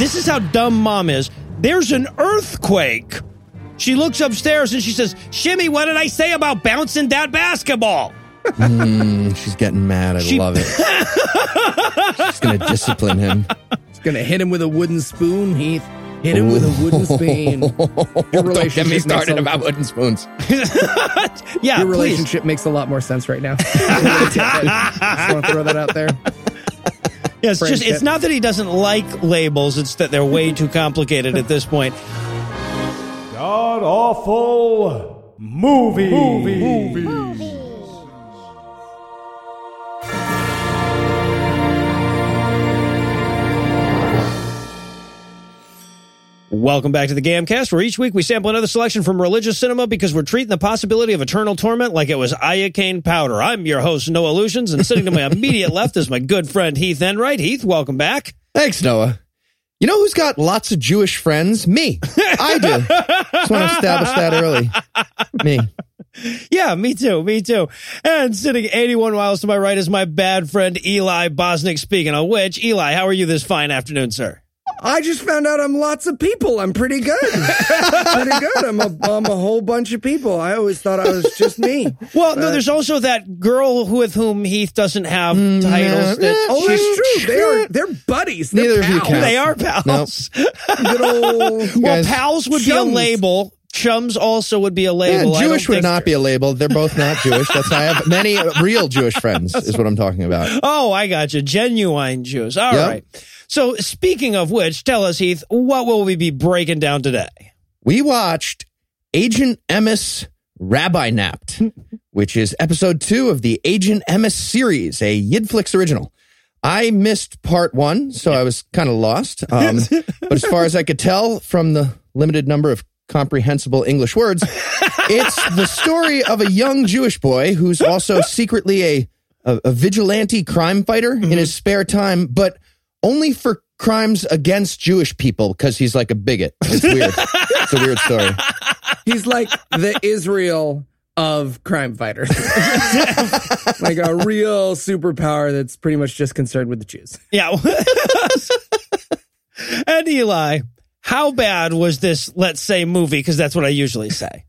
This is how dumb mom is. There's an earthquake. She looks upstairs and she says, Shimmy, what did I say about bouncing that basketball? Mm, she's getting mad. I She- love it. she's going to discipline him. She's gonna hit him with a wooden spoon, Heath. Hit him with a wooden spoon. Your Don't get relationship me makes started a- about wooden spoons. yeah, Your please. relationship makes a lot more sense right now. Just want to throw that out there. Yeah, it's just it's not that he doesn't like labels, it's that they're way too complicated at this point. God awful movie movie movie. Welcome back to the Gamcast, where each week we sample another selection from religious cinema because we're treating the possibility of eternal torment like it was iocane powder. I'm your host, Noah Lugeons, and sitting to my immediate left is my good friend Heath Enright. Heath, welcome back. Thanks, Noah. You know who's got lots of Jewish friends? Me. I do. Just want to establish that early. Me. Yeah, me too, me too. And sitting 81 miles to my right is my bad friend Eli Bosnick. Speaking of which, Eli, how are you this fine afternoon, sir? I just found out I'm lots of people. I'm pretty good. pretty good. I'm a, I'm a whole bunch of people. I always thought I was just me. Well, no, uh, there's also that girl who, with whom Heath doesn't have mm, titles. That Oh, that's true. They are they're buddies. They're Neither of you pals. count. They are pals. Good old Well, Guys, pals would be a label. Chums also would be a Yeah, label. I Jewish would think- not be a label. They're both not Jewish. That's why I have many real Jewish friends. Is what I'm talking about. Oh, I got you. Genuine Jews. All right. Yep. So, speaking of which, tell us, Heath, what will we be breaking down today? We watched Agent Emes Rabbi Napped, which is episode two of the Agent Emes series, a Yidflix original. I missed part one, so I was kind of lost. Um, but as far as I could tell from the limited number of comprehensible English words, it's the story of a young Jewish boy who's also secretly a, a, a vigilante crime fighter in his spare time, but only for crimes against Jewish people because he's like a bigot. It's weird. it's a weird story. He's like the Israel of crime fighters. like a real superpower that's pretty much just concerned with the Jews. Yeah. and Eli, how bad was this, let's say, movie? Because that's what I usually say.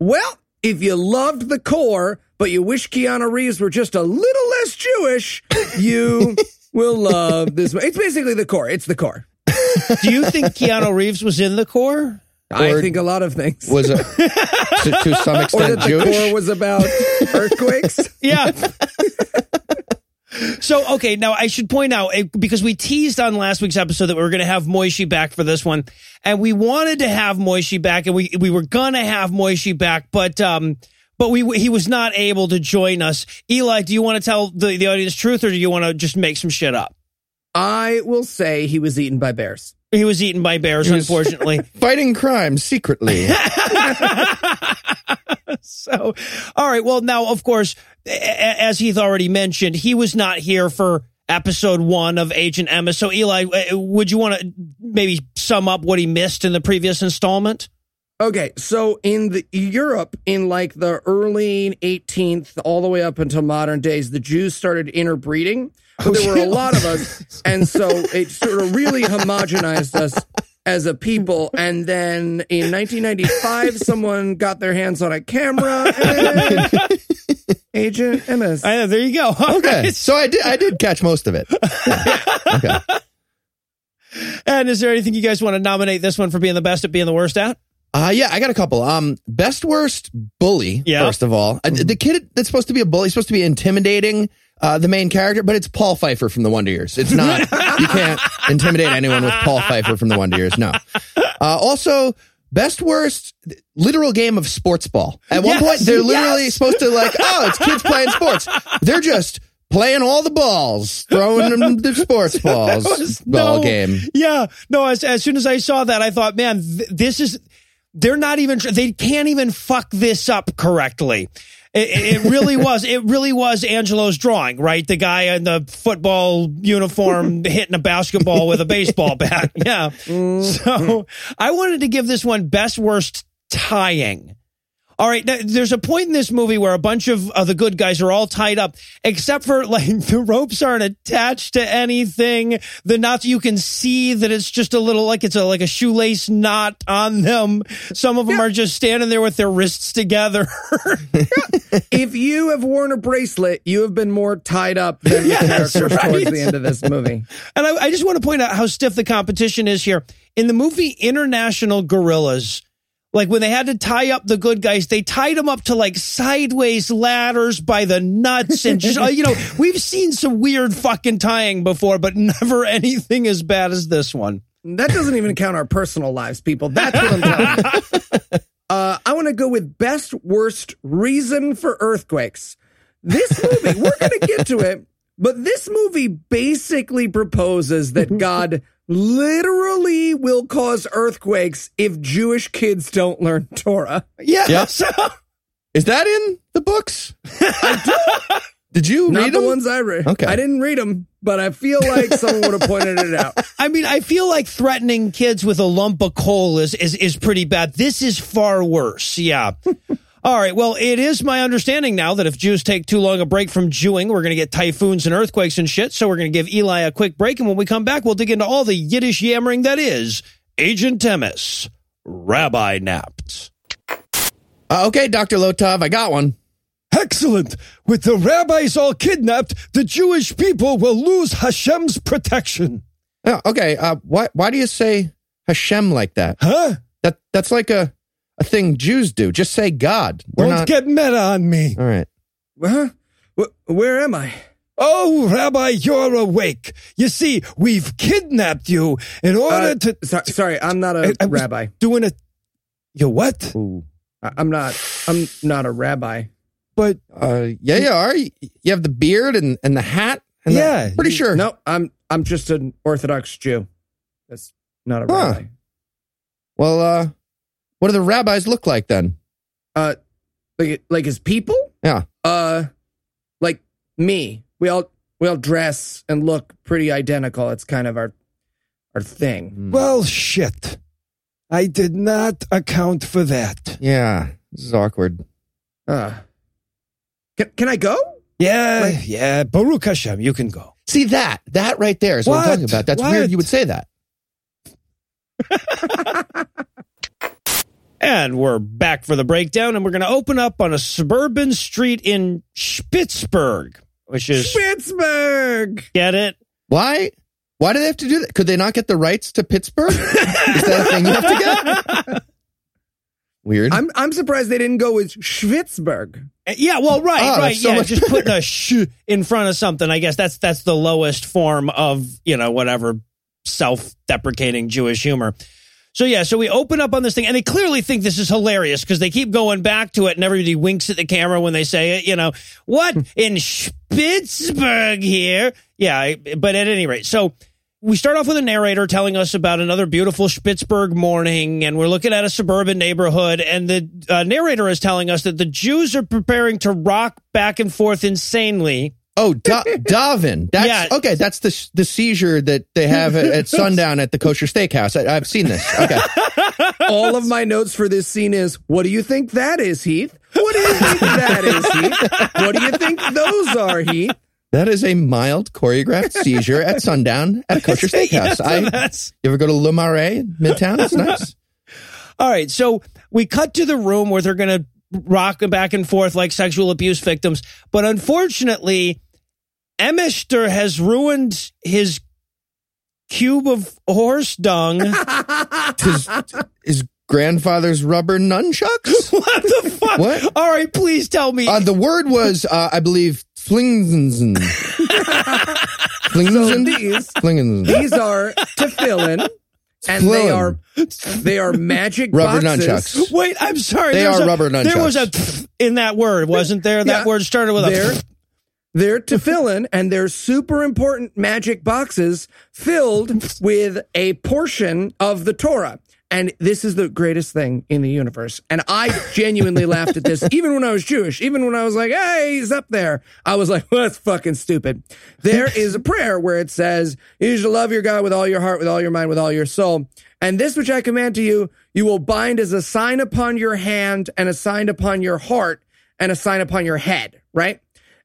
Well, if you loved the core, but you wish Keanu Reeves were just a little less Jewish, you will love this. It's basically the core. It's the core. Do you think Keanu Reeves was in the core? I think a lot of things. Was it to, to some or extent that the Jewish? core was about earthquakes. Yeah. so, okay, now I should point out eh, because we teased on last week's episode that we were going to have Moishi back for this one, and we wanted to have Moishi back, and we we were going to have Moishi back, but um, but we he was not able to join us. Eli, do you want to tell the the audience truth, or do you want to just make some shit up? I will say he was eaten by bears. He was eaten by bears, unfortunately. Fighting crime secretly. so, all right. Well, now, of course, a- a- as Heath already mentioned, he was not here for episode one of Agent Emes. So, Eli, uh, would you want to maybe sum up what he missed in the previous installment? Okay, so in the Europe in like the early 18th all the way up until modern days, the Jews started interbreeding. But there were a lot of us, and so it sort of really homogenized us as a people. And then in 1995, someone got their hands on a camera and Agent Emes. Uh, there you go. All Okay, right. so I did. I did catch most of it. Okay. And is there anything you guys want to nominate this one for being the best at being the worst at? Uh, yeah, I got a couple. Um, best worst bully. Yeah. First of all, Uh, the kid that's supposed to be a bully is supposed to be intimidating. Uh, the main character, but it's Paul Pfeiffer from the Wonder Years. It's not. you can't intimidate anyone with Paul Pfeiffer from the Wonder Years. No. Uh, also, best worst literal game of sports ball. At one Yes, point, they're literally yes. supposed to like, oh, it's kids playing sports. They're just playing all the balls, throwing them the sports balls ball no- game. Yeah, no. As as soon as I saw that, I thought, man, th- this is. They're not even. They can't even fuck this up correctly. It, it really was. It really was Angelo's drawing, right? The guy in the football uniform hitting a basketball with a baseball bat. Yeah. Mm-hmm. So I wanted to give this one best worst tying. All right, now, there's a point in this movie where a bunch of, of the good guys are all tied up, except for like the ropes aren't attached to anything. The knots you can see that it's just a little like it's a like a shoelace knot on them. Some of them are just standing there with their wrists together. if you have worn a bracelet, you have been more tied up than the Yes, characters right. towards the end of this movie. And I, I just want to point out how stiff the competition is here. In the movie International Gorillas, like when they had to tie up the good guys, they tied them up to like sideways ladders by the nuts and just, uh, you know, we've seen some weird fucking tying before, but never anything as bad as this one. That doesn't even count our personal lives, people. That's what I'm telling you. Uh, I want to go with best worst reason for earthquakes. This movie, we're going to get to it, but this movie basically proposes that God literally will cause earthquakes if Jewish kids don't learn Torah. Yes. Is that in the books? Did you Not read the them? ones I read. Okay. I didn't read them, but I feel like someone would have pointed it out. I mean, I feel like threatening kids with a lump of coal is is, is pretty bad. This is far worse. Yeah. All right. Well, it is my understanding now that if Jews take too long a break from Jewing, we're going to get typhoons and earthquakes and shit. So we're going to give Eli a quick break. And when we come back, we'll dig into all the Yiddish yammering that is Agent Emes, Rabbi Napped. Uh, okay, Dr. Lotov, I got one. Excellent. With the rabbis all kidnapped, the Jewish people will lose Hashem's protection. Oh, okay, uh, why, why do you say Hashem like that? Huh? That That's like a, a thing Jews do. Just say God. We're Don't not. get meta on me. All right. Huh? Wh- Where am I? Oh, Rabbi, you're awake. You see, we've kidnapped you in order Uh, to. so- sorry, I'm not I- a I was rabbi. Doing a. You what? Ooh. I- I'm not. I'm not a rabbi. But Uh, yeah, you are. You you have the beard and, and the hat. And the- Yeah, pretty sure. No, I'm. I'm just an Orthodox Jew. That's not a Huh. rabbi. Well, uh, what do the rabbis look like then? Uh, like like his people. Yeah. Uh, like me. We all we all dress and look pretty identical. It's kind of our our thing. well, shit. I did not account for that. Yeah, this is awkward. Uh, can can I go? Yeah, Like- yeah. Baruch Hashem, you can go. See that? That right there is what, I'm What? talking about. That's What? weird you would say that. And we're back for the breakdown, and we're going to open up on a suburban street in Spitzberg, which is, Pittsburgh. get it? Why? Why do they have to do that? Could they not get the rights to Pittsburgh? is that a thing you have to get? Weird. I'm I'm surprised they didn't go with Schwitzberg. Uh, Yeah, well, right, Oh, right. so yeah, much just putting a sh in front of something. I guess that's that's the lowest form of you know whatever self-deprecating Jewish humor. So yeah, so we open up on this thing, and they clearly think this is hilarious because they keep going back to it, and everybody winks at the camera when they say it. You know what in Spitzberg here? Yeah, but at any rate, so we start off with a narrator telling us about another beautiful Spitzberg morning, and we're looking at a suburban neighborhood, and the uh, narrator is telling us that the Jews are preparing to rock back and forth insanely. Oh, da- Daven. That's Yeah. okay. That's the the seizure that they have at, at sundown at the kosher steakhouse. I, I've seen this. Okay. All of my notes for this scene is, what do you think that is, Heath? What do you think that is, Heath? What do you think those are, Heath? That is a mild choreographed seizure at sundown at a kosher steakhouse. Yes, I, you ever go to Le Marais, Midtown? It's nice. All right, so we cut to the room where they're going to rock back and forth like sexual abuse victims, but unfortunately, Emester has ruined his cube of horse dung. His, his grandfather's rubber nunchucks? what the fuck? What? All right, please tell me. Uh, the word was, uh, I believe, flingsen. So these Flingsen. these are tefillin, and they are they are magic Rubber boxes. nunchucks. Wait, I'm sorry. They are a- rubber nunchucks. There was a in that word, wasn't there? That Yeah. word started with They're a. their tefillin and their super important magic boxes filled with a portion of the Torah. And this is the greatest thing in the universe. And I genuinely laughed at this, even when I was Jewish, even when I was like, hey, he's up there. I was like, well, that's fucking stupid. There is a prayer where it says, you should love your God with all your heart, with all your mind, with all your soul. And this which I command to you, you will bind as a sign upon your hand and a sign upon your heart and a sign upon your head, right?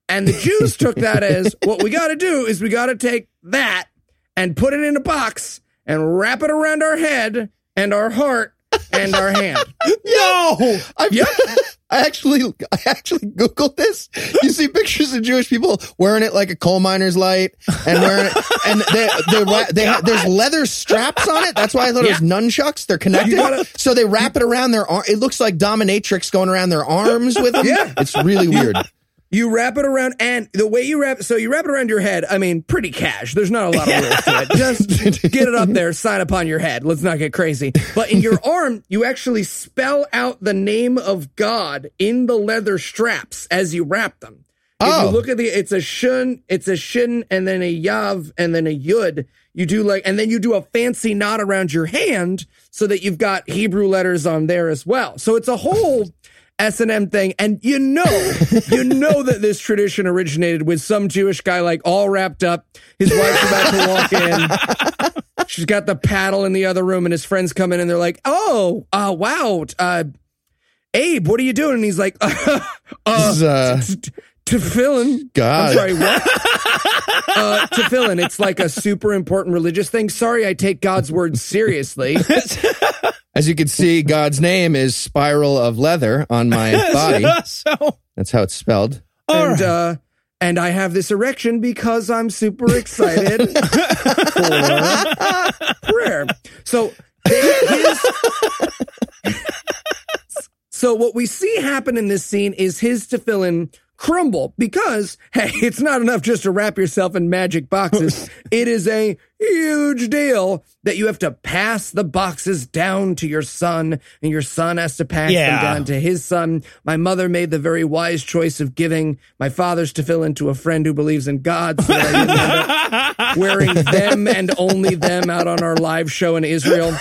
And the Jews took that as what we got to do is we got to take that and put it in a box and wrap it around our head and our heart and our hand. No, I, Yep. I actually, I actually googled this. You see pictures of Jewish people wearing it like a coal miner's light, and wearing it, and they, they, oh ra- they ha- there's leather straps on it. That's why I thought it was nunchucks. They're connected, gotta- so they wrap it around their arm. It looks like dominatrix going around their arms with them. Yeah. it's really weird. You wrap it around, and the way you wrap, so you wrap it around your head. I mean, pretty cash. There's not a lot of rules to it. Just get it up there, sign upon your head. Let's not get crazy. But in your arm, you actually spell out the name of God in the leather straps as you wrap them. If Oh. you look at the, it's a shun, it's a shin, and then a yav, and then a yud. You do like, and then you do a fancy knot around your hand so that you've got Hebrew letters on there as well. So it's a whole S and M thing, and you know, you know that this tradition originated with some Jewish guy like all wrapped up. His wife's about to walk in. She's got the paddle in the other room, and his friends come in, and they're like, "Oh, uh, wow, uh, Abe, what are you doing?" And he's like, uh, uh, t- t- "Tefillin." God. I'm sorry, what? uh, tefillin. It's like a super important religious thing. Sorry, I take God's word seriously. As you can see, God's name is spiral of leather on my body. so, That's how it's spelled. all and right. uh and I have this erection because I'm super excited for prayer. So his, so what we see happen in this scene is his tefillin crumble because hey, it's not enough just to wrap yourself in magic boxes. it is a huge deal that you have to pass the boxes down to your son, and your son has to pass Yeah. them down to his son. My mother made the very wise choice of giving my father's tefillin to a friend who believes in God, so that I didn't end up wearing them and only them out on our live show in Israel.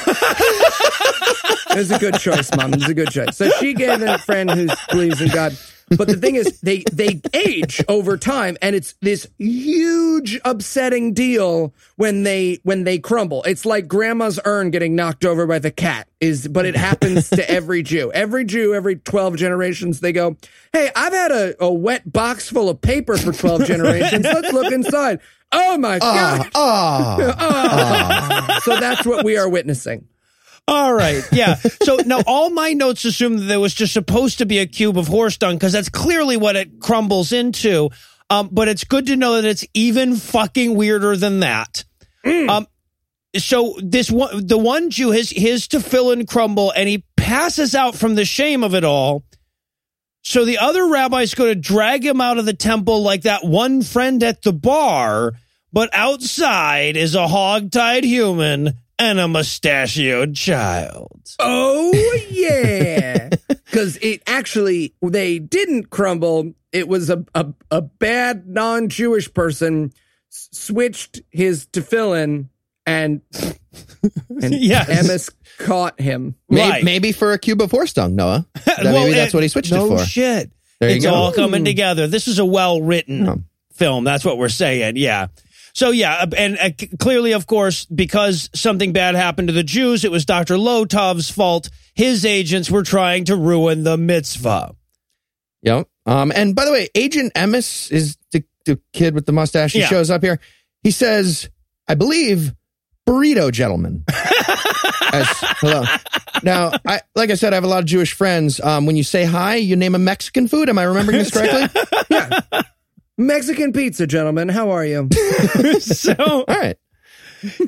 It was a good choice, Mom. It was a good choice. So she gave it a friend who believes in God. But the thing is, they they age over time, and it's this huge upsetting deal when they when they crumble. It's like grandma's urn getting knocked over by the cat. Is but it happens to every Jew. Every Jew, every twelve generations, they go, "Hey, I've had a, a wet box full of paper for twelve generations. Let's look inside." Oh my ah, god! Ah, ah. ah, So that's what we are witnessing. All right. Yeah. So now all my notes assume that there was just supposed to be a cube of horse dung because that's clearly what it crumbles into. Um, but it's good to know that it's even fucking weirder than that. Um, so this one, the one Jew, his his and crumble, and he passes out from the shame of it all. So the other rabbis go to drag him out of the temple like that one friend at the bar, but outside is a hog-tied human and a mustachioed child. Oh yeah, because it actually they didn't crumble. It was a a, a bad non-Jewish person s- switched his tefillin and and Yes. Amos caught him. May- Right. Maybe for a cube of horse dung, Noah. That- Well, maybe that's it- what he switched no it for. shit. There you it's go. all coming hmm. together. This is a well-written Oh. film. That's what we're saying. Yeah. So yeah, and uh, clearly, of course, because something bad happened to the Jews, it was Dr. Lotov's fault. His agents were trying to ruin the mitzvah. Yep. Um, and by the way, Agent Emes is the, the kid with the mustache. He Yeah. shows up here. He says, I believe, burrito gentleman. As- hello. Now, I, like I said, I have a lot of Jewish friends. Um, when you say hi, you name a Mexican food. Am I remembering this correctly? Mexican pizza, gentlemen. How are you? So All right.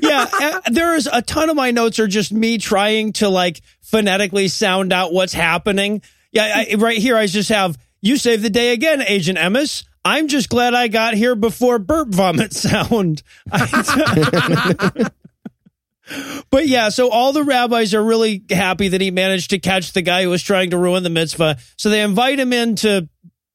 yeah, uh, there is a ton of my notes are just me trying to like phonetically sound out what's happening. Yeah, I, right here I just have you saved the day again, Agent Emes. I'm just glad I got here before burp vomit sound. but yeah, so all the rabbis are really happy that he managed to catch the guy who was trying to ruin the mitzvah. So they invite him in to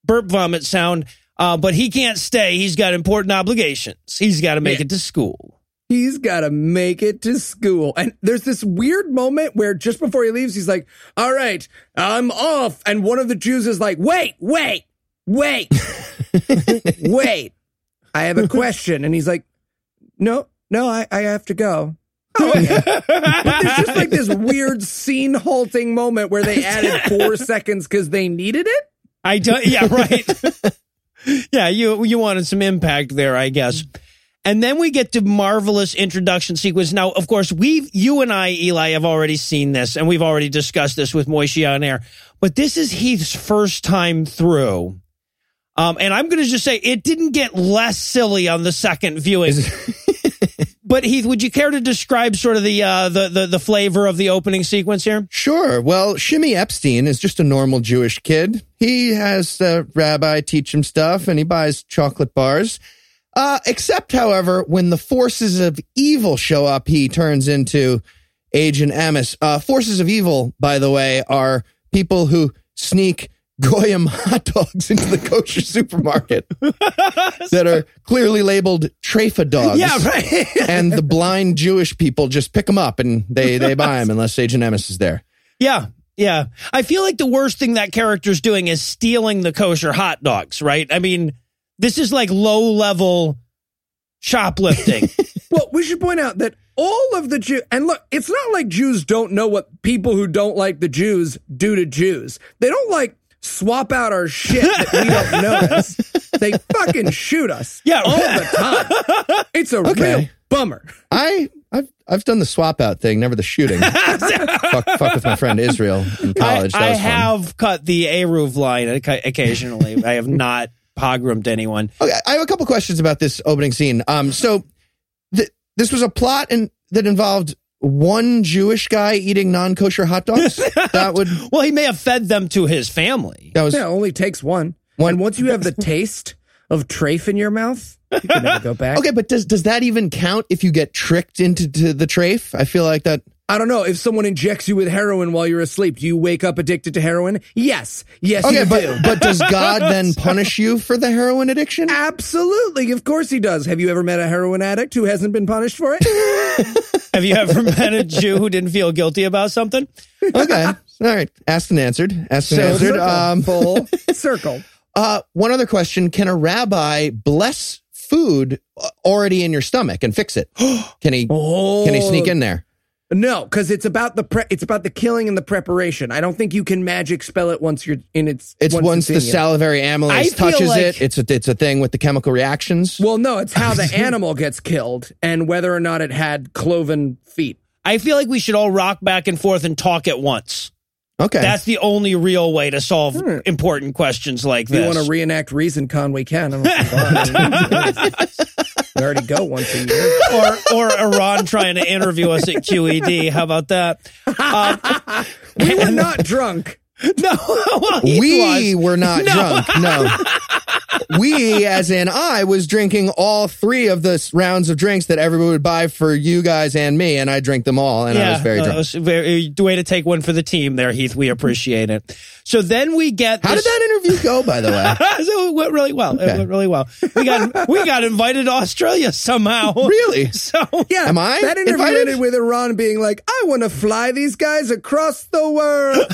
burp vomit sound. Uh, but he can't stay. He's got important obligations. He's got to make it to school. He's got to make it to school. And there's this weird moment where just before he leaves, he's like, All right, I'm off. And one of the Jews is like, Wait, wait, wait, wait. I have a question. And he's like, No, no, I, I have to go. Oh, okay. there's just like this weird scene halting moment where they added four seconds because they needed it. I don't, yeah, right. yeah, you you wanted some impact there, I guess. And then we get to marvelous introduction sequence. Now, of course, we've you and I, Eli, have already seen this, and we've already discussed this with Moishi on air. But this is Heath's first time through. Um, and I'm going to just say it didn't get less silly on the second viewing. but Heath, would you care to describe sort of the uh, the, the the flavor of the opening sequence here? Sure. Well, Shimmy Epstein is just a normal Jewish kid. He has the rabbi teach him stuff and he buys chocolate bars. Uh, except, however, when the forces of evil show up, he turns into Agent Amos. Uh, forces of evil, by the way, are people who sneak Goyim hot dogs into the kosher supermarket that are clearly labeled trefa dogs Yeah, right. and the blind Jewish people just pick them up and they they buy them unless Agent Amos is there. Yeah. Yeah. I feel like the worst thing that character's doing is stealing the kosher hot dogs, right? I mean, this is like low level shoplifting. Well, we should point out that all of the Jew and look, it's not like Jews don't know what people who don't like the Jews do to Jews. They don't like swap out our shit that we don't notice. They fucking shoot us. Yeah. all the time. It's a Okay. real bummer. I I've I've done the swap out thing, never the shooting. fuck, fuck with my friend Israel in college. That I was fun. have cut the Eruv line occasionally. I have not pogroomed anyone. Okay, I have a couple questions about this opening scene. Um, so th- this was a plot and that involved one Jewish guy eating non-kosher hot dogs. that would Well, he may have fed them to his family. that was Yeah, it only takes one. One- And once you have the taste of trafe in your mouth, you can never go back. okay. But does does that even count if you get tricked into to the trafe? I feel like that. I don't know if someone injects you with heroin while you're asleep. Do you wake up addicted to heroin? Yes, yes, Okay, you but do. but does God then punish you for the heroin addiction? Absolutely, of course he does. Have you ever met a heroin addict who hasn't been punished for it? Have you ever met a Jew who didn't feel guilty about something? Okay, all right. Asked and answered. Asked and So answered. circle, Um, full circle. Uh, one other question: Can a rabbi bless food already in your stomach and fix it? Can he? Can he sneak in there? No, because it's about the pre- it's about the killing and the preparation. I don't think you can magic spell it once you're in its. It's once, in the you. salivary I amylase touches like- it. It's a it's a thing with the chemical reactions. Well, no, it's how the animal gets killed and whether or not it had cloven feet. I feel like we should all rock back and forth and talk at once. Okay, That's the only real way to solve important questions like If you want to reenact Reason Con, we can. I don't know if you want. we already go once a year. or or Iran trying to interview us at QED. How about that? Um, We were not drunk. no, well, we was. were not drunk. No, we, as in I, was drinking all three of the rounds of drinks that everybody would buy for you guys and me, and I drank them all, and I was very uh, drunk. it was very way to take one for the team there, Heath. We appreciate it. So then we get How did that interview go, by the way? so it went really well. It went really well. We got we got invited to Australia somehow. Really? So Yeah. Am I That interview invited? ended with Iran being like, I want to fly these guys across the world.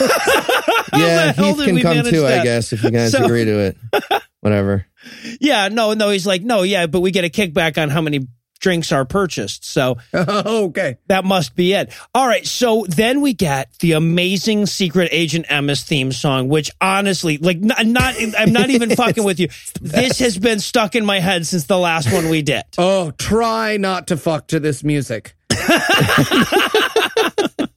Yeah, the hell Heath can come manage too, I guess, if you guys So- agree to it. Whatever. yeah, no, no. He's like, no, yeah, but we get a kickback on how many drinks are purchased. So okay. that must be it. All right. So then we get the amazing Secret Agent Emes theme song, which honestly, like, not, not I'm not even fucking with you. This has been stuck in my head since the last one we did. Oh, try not to fuck to this music.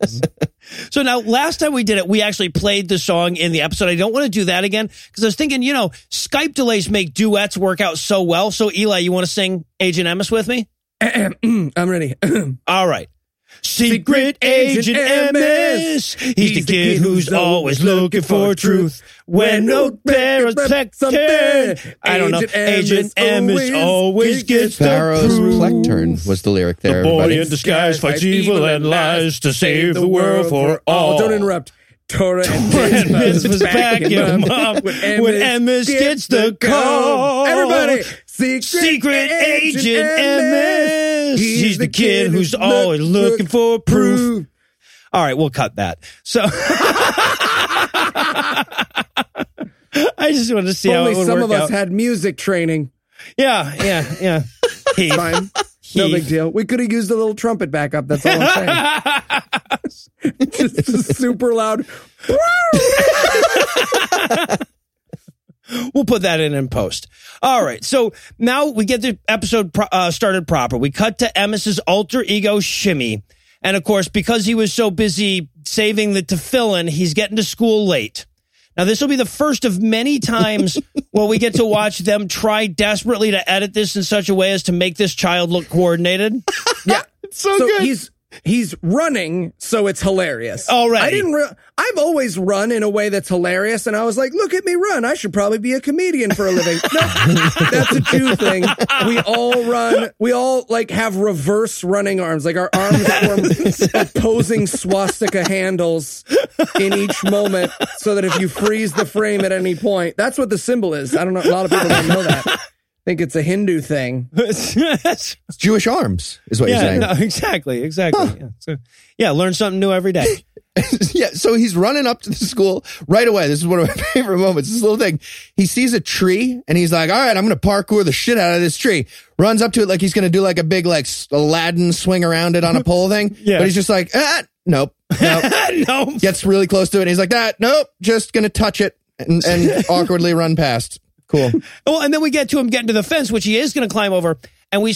Mm-hmm. So now, last time we did it, we actually played the song in the episode. I don't want to do that again because I was thinking, you know, Skype delays make duets work out so well. So, Eli, you want to sing Agent Emes with me? I'm ready. All right. Secret Agent Emes. He's the kid who's always looking for truth. When no bear is protected. I don't know. Agent Emmis always gets the Pharaoh's truth. lectern was the lyric there. Boy everybody. in disguise fights evil and lies to save the world for all. Oh, don't interrupt. Torah and Torah and Mitzvah's Mitzvah's back him up when Amos gets the call. Everybody, secret, Secret agent, agent Emes. He's, the kid who's always looking for proof. All right, we'll cut that. So I just wanted to see how Only would some of us out. had music training. yeah, yeah, yeah. Heath. Fine. No big deal. We could have used a little trumpet backup. That's all I'm saying. Just super loud. We'll put that in in post. All right. So now we get the episode pro- uh, started proper. We cut to Emes's alter ego, Shimmy. And of course, because he was so busy saving the tefillin, he's getting to school late. Now, this will be the first of many times where we get to watch them try desperately to edit this in such a way as to make this child look coordinated. Yeah. so so good. he's he's running, so it's hilarious. All right. I didn't. Re- I've always run in a way that's hilarious, and I was like, "Look at me run! I should probably be a comedian for a living." No, that's a Jew thing. We all run. We all like have reverse running arms. Like our arms form opposing swastika handles in each moment, so that if you freeze the frame at any point, that's what the symbol is. I don't know. A lot of people don't know that. Think it's a Hindu thing. It's Jewish arms, is what you're saying. no, exactly, exactly. Yeah. So, yeah, learn something new every day. yeah, so he's running up to the school right away. This is one of my favorite moments. This little thing. He sees a tree and he's like, all right, I'm going to parkour the shit out of this tree. Runs up to it like he's going to do like a big, like Aladdin swing around it on a pole thing. Yeah. But he's just like, ah, nope, nope. no, Gets really close to it. And he's like, that, nope, just going to touch it and, and awkwardly run past. Cool. Well, and then we get to him getting to the fence, which he is going to climb over. And we,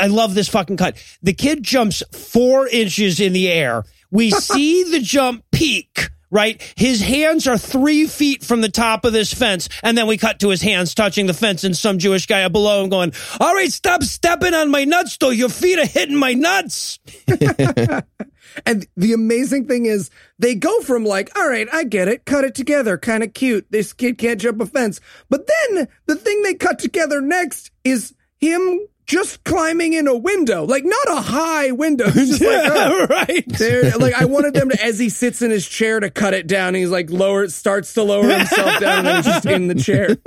I love this fucking cut. The kid jumps four inches in the air. We see the jump peak, right? His hands are three feet from the top of this fence. And then we cut to his hands touching the fence and some Jewish guy up below him going, all right, stop stepping on my nuts though. Your feet are hitting my nuts. And the amazing thing is, they go from like, all right, I get it, cut it together, kind of cute. This kid can't jump a fence. But then the thing they cut together next is him just climbing in a window, like not a high window. Just like, oh, right. there, like I wanted them to, as he sits in his chair, to cut it down. He's like lower, starts to lower himself down, and just in the chair.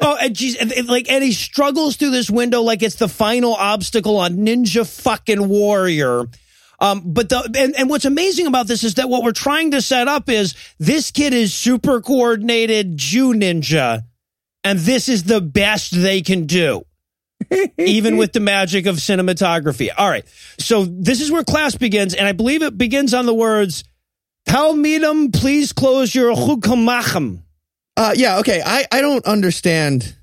Oh, and geez, and, like, and he struggles through this window like it's the final obstacle on Ninja fucking Warrior. Um, but the and, and what's amazing about this is that what we're trying to set up is this kid is super coordinated Jew ninja, and this is the best they can do. even with the magic of cinematography. All right. So this is where class begins, and I believe it begins on the words, Talmidim, please close your chukamachem. Uh, yeah, okay. I, I don't understand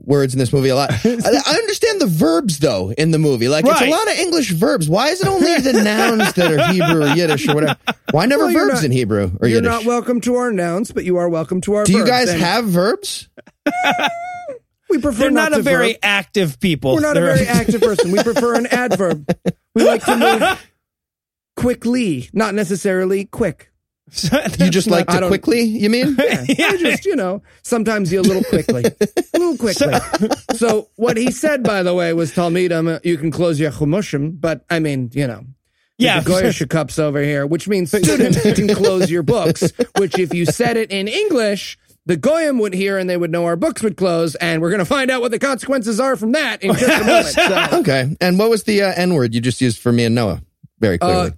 words in this movie a lot. I, I understand the verbs though in the movie. Like it's Right. a lot of English verbs. Why is it only the nouns that are Hebrew or Yiddish or whatever? Why never Well, you're verbs not- in Hebrew or You're Yiddish? not welcome to our nouns, but you are welcome to our. Do you verbs. guys And have verbs? We prefer They're not, a very verb. active people. We're not a They're- very active person. We prefer an adverb. We like to move quickly, not necessarily quick. You just like I to quickly, you mean? Yeah, you just, you know, sometimes you a little quickly. A little quickly. So what he said, by the way, was Talmidim, uh, you can close your chumushim, but I mean, you know. Yeah. The Goyish cups over here, which means students can close your books, which if you said it in English, the Goyim would hear and they would know our books would close, and we're going to find out what the consequences are from that in just a moment. So, Okay. And what was the uh, N word you just used for me and Noah? Very clearly.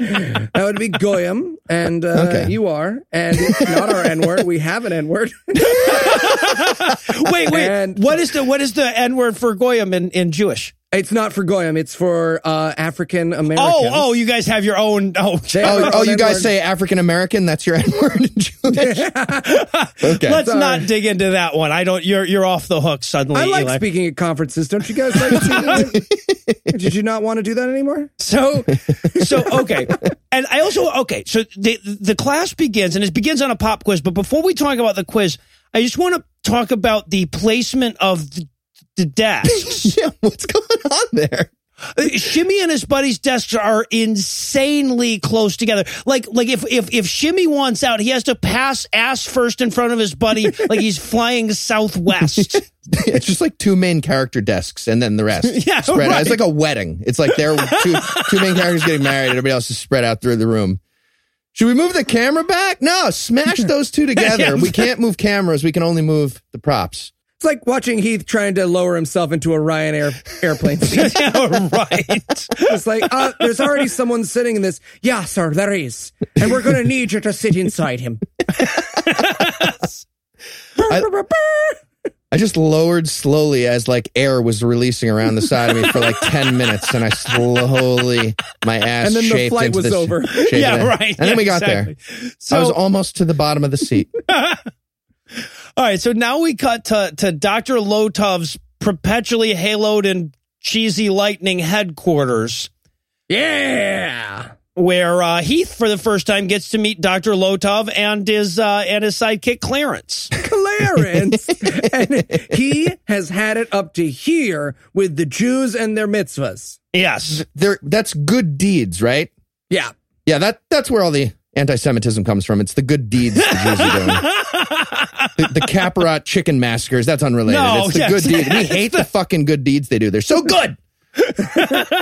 that would be Goyim, and uh, Okay. you are, and it's not our N word. We have an N word. wait, wait. And- what is the what is the N word for goyim in, in Jewish? It's not for Goyim. It's for uh, African Americans. Oh, oh, you guys have your own. Oh, They have oh, their oh, own you guys N-word. say African American? That's your N word in Jewish? okay. let's Sorry. not dig into that one. I don't. You're you're off the hook suddenly. I like Eli. speaking at conferences. Don't you guys like speaking? Did you not want to do that anymore? So, so okay, and I also okay. So the the class begins, and it begins on a pop quiz. But before we talk about the quiz, I just want to talk about the placement of the, the desks. yeah, what's going on there? Shimmy and his buddy's desks are insanely close together. Like, like if if if Shimmy wants out, he has to pass ass first in front of his buddy, like he's flying southwest. it's just like two main character desks and then the rest. Yeah, spread out. It's like a wedding. It's like they're two two main characters getting married. Everybody else is spread out through the room. Should we move the camera back? No, smash those two together. Yeah. We can't move cameras. We can only move the props. It's like watching Heath trying to lower himself into a Ryanair airplane seat. yeah, right. It's like, uh, there's already someone sitting in this. Yeah, sir, there is. And we're going to need you to sit inside him. I just lowered slowly as like air was releasing around the side of me for like 10 minutes and I slowly, my ass And then the shaped flight into was the sh- over. shape yeah, it. right. And then Yeah, we got exactly. there. So, I was almost to the bottom of the seat. all right. So now we cut to, to Dr. Lotov's perpetually haloed and cheesy lightning headquarters. Yeah. where uh, Heath, for the first time, gets to meet Dr. Lotov and his uh, and his sidekick Clarence. Clarence. and he has had it up to here with the Jews and their mitzvahs. Yes, There, that's good deeds, right? Yeah. Yeah, that that's where all the anti-Semitism comes from. It's the good deeds the Jews are doing. the, the Kaparat chicken massacres, that's unrelated. No, it's the yes. good deeds. We hate the fucking good deeds they do. They're so good.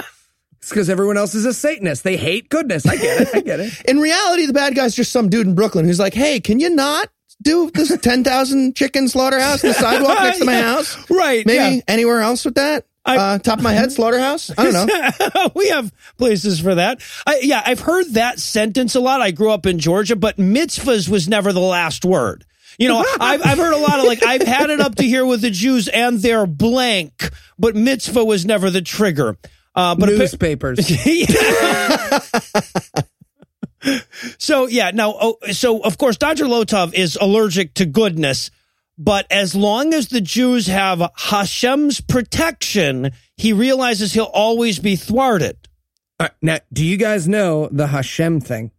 It's because everyone else is a Satanist. They hate goodness. I get it. I get it. In reality, the bad guy's just some dude in Brooklyn who's like, "Hey, can you not do this 10,000 chicken slaughterhouse on the sidewalk next to my house? right. Maybe yeah. anywhere else with that? I- uh, top of my head, slaughterhouse? I don't know. we have places for that. I, yeah, I've heard that sentence a lot. I grew up in Georgia, but mitzvahs was never the last word. You know, I've, I've heard a lot of like, I've had it up to here with the Jews and their blank, but mitzvah was never the trigger. Uh, but appa- Newspapers. So yeah, now oh, so of course Dr. Lotov is allergic to goodness, but as long as the Jews have Hashem's protection, he realizes he'll always be thwarted. All right, now, do you guys know the Hashem thing?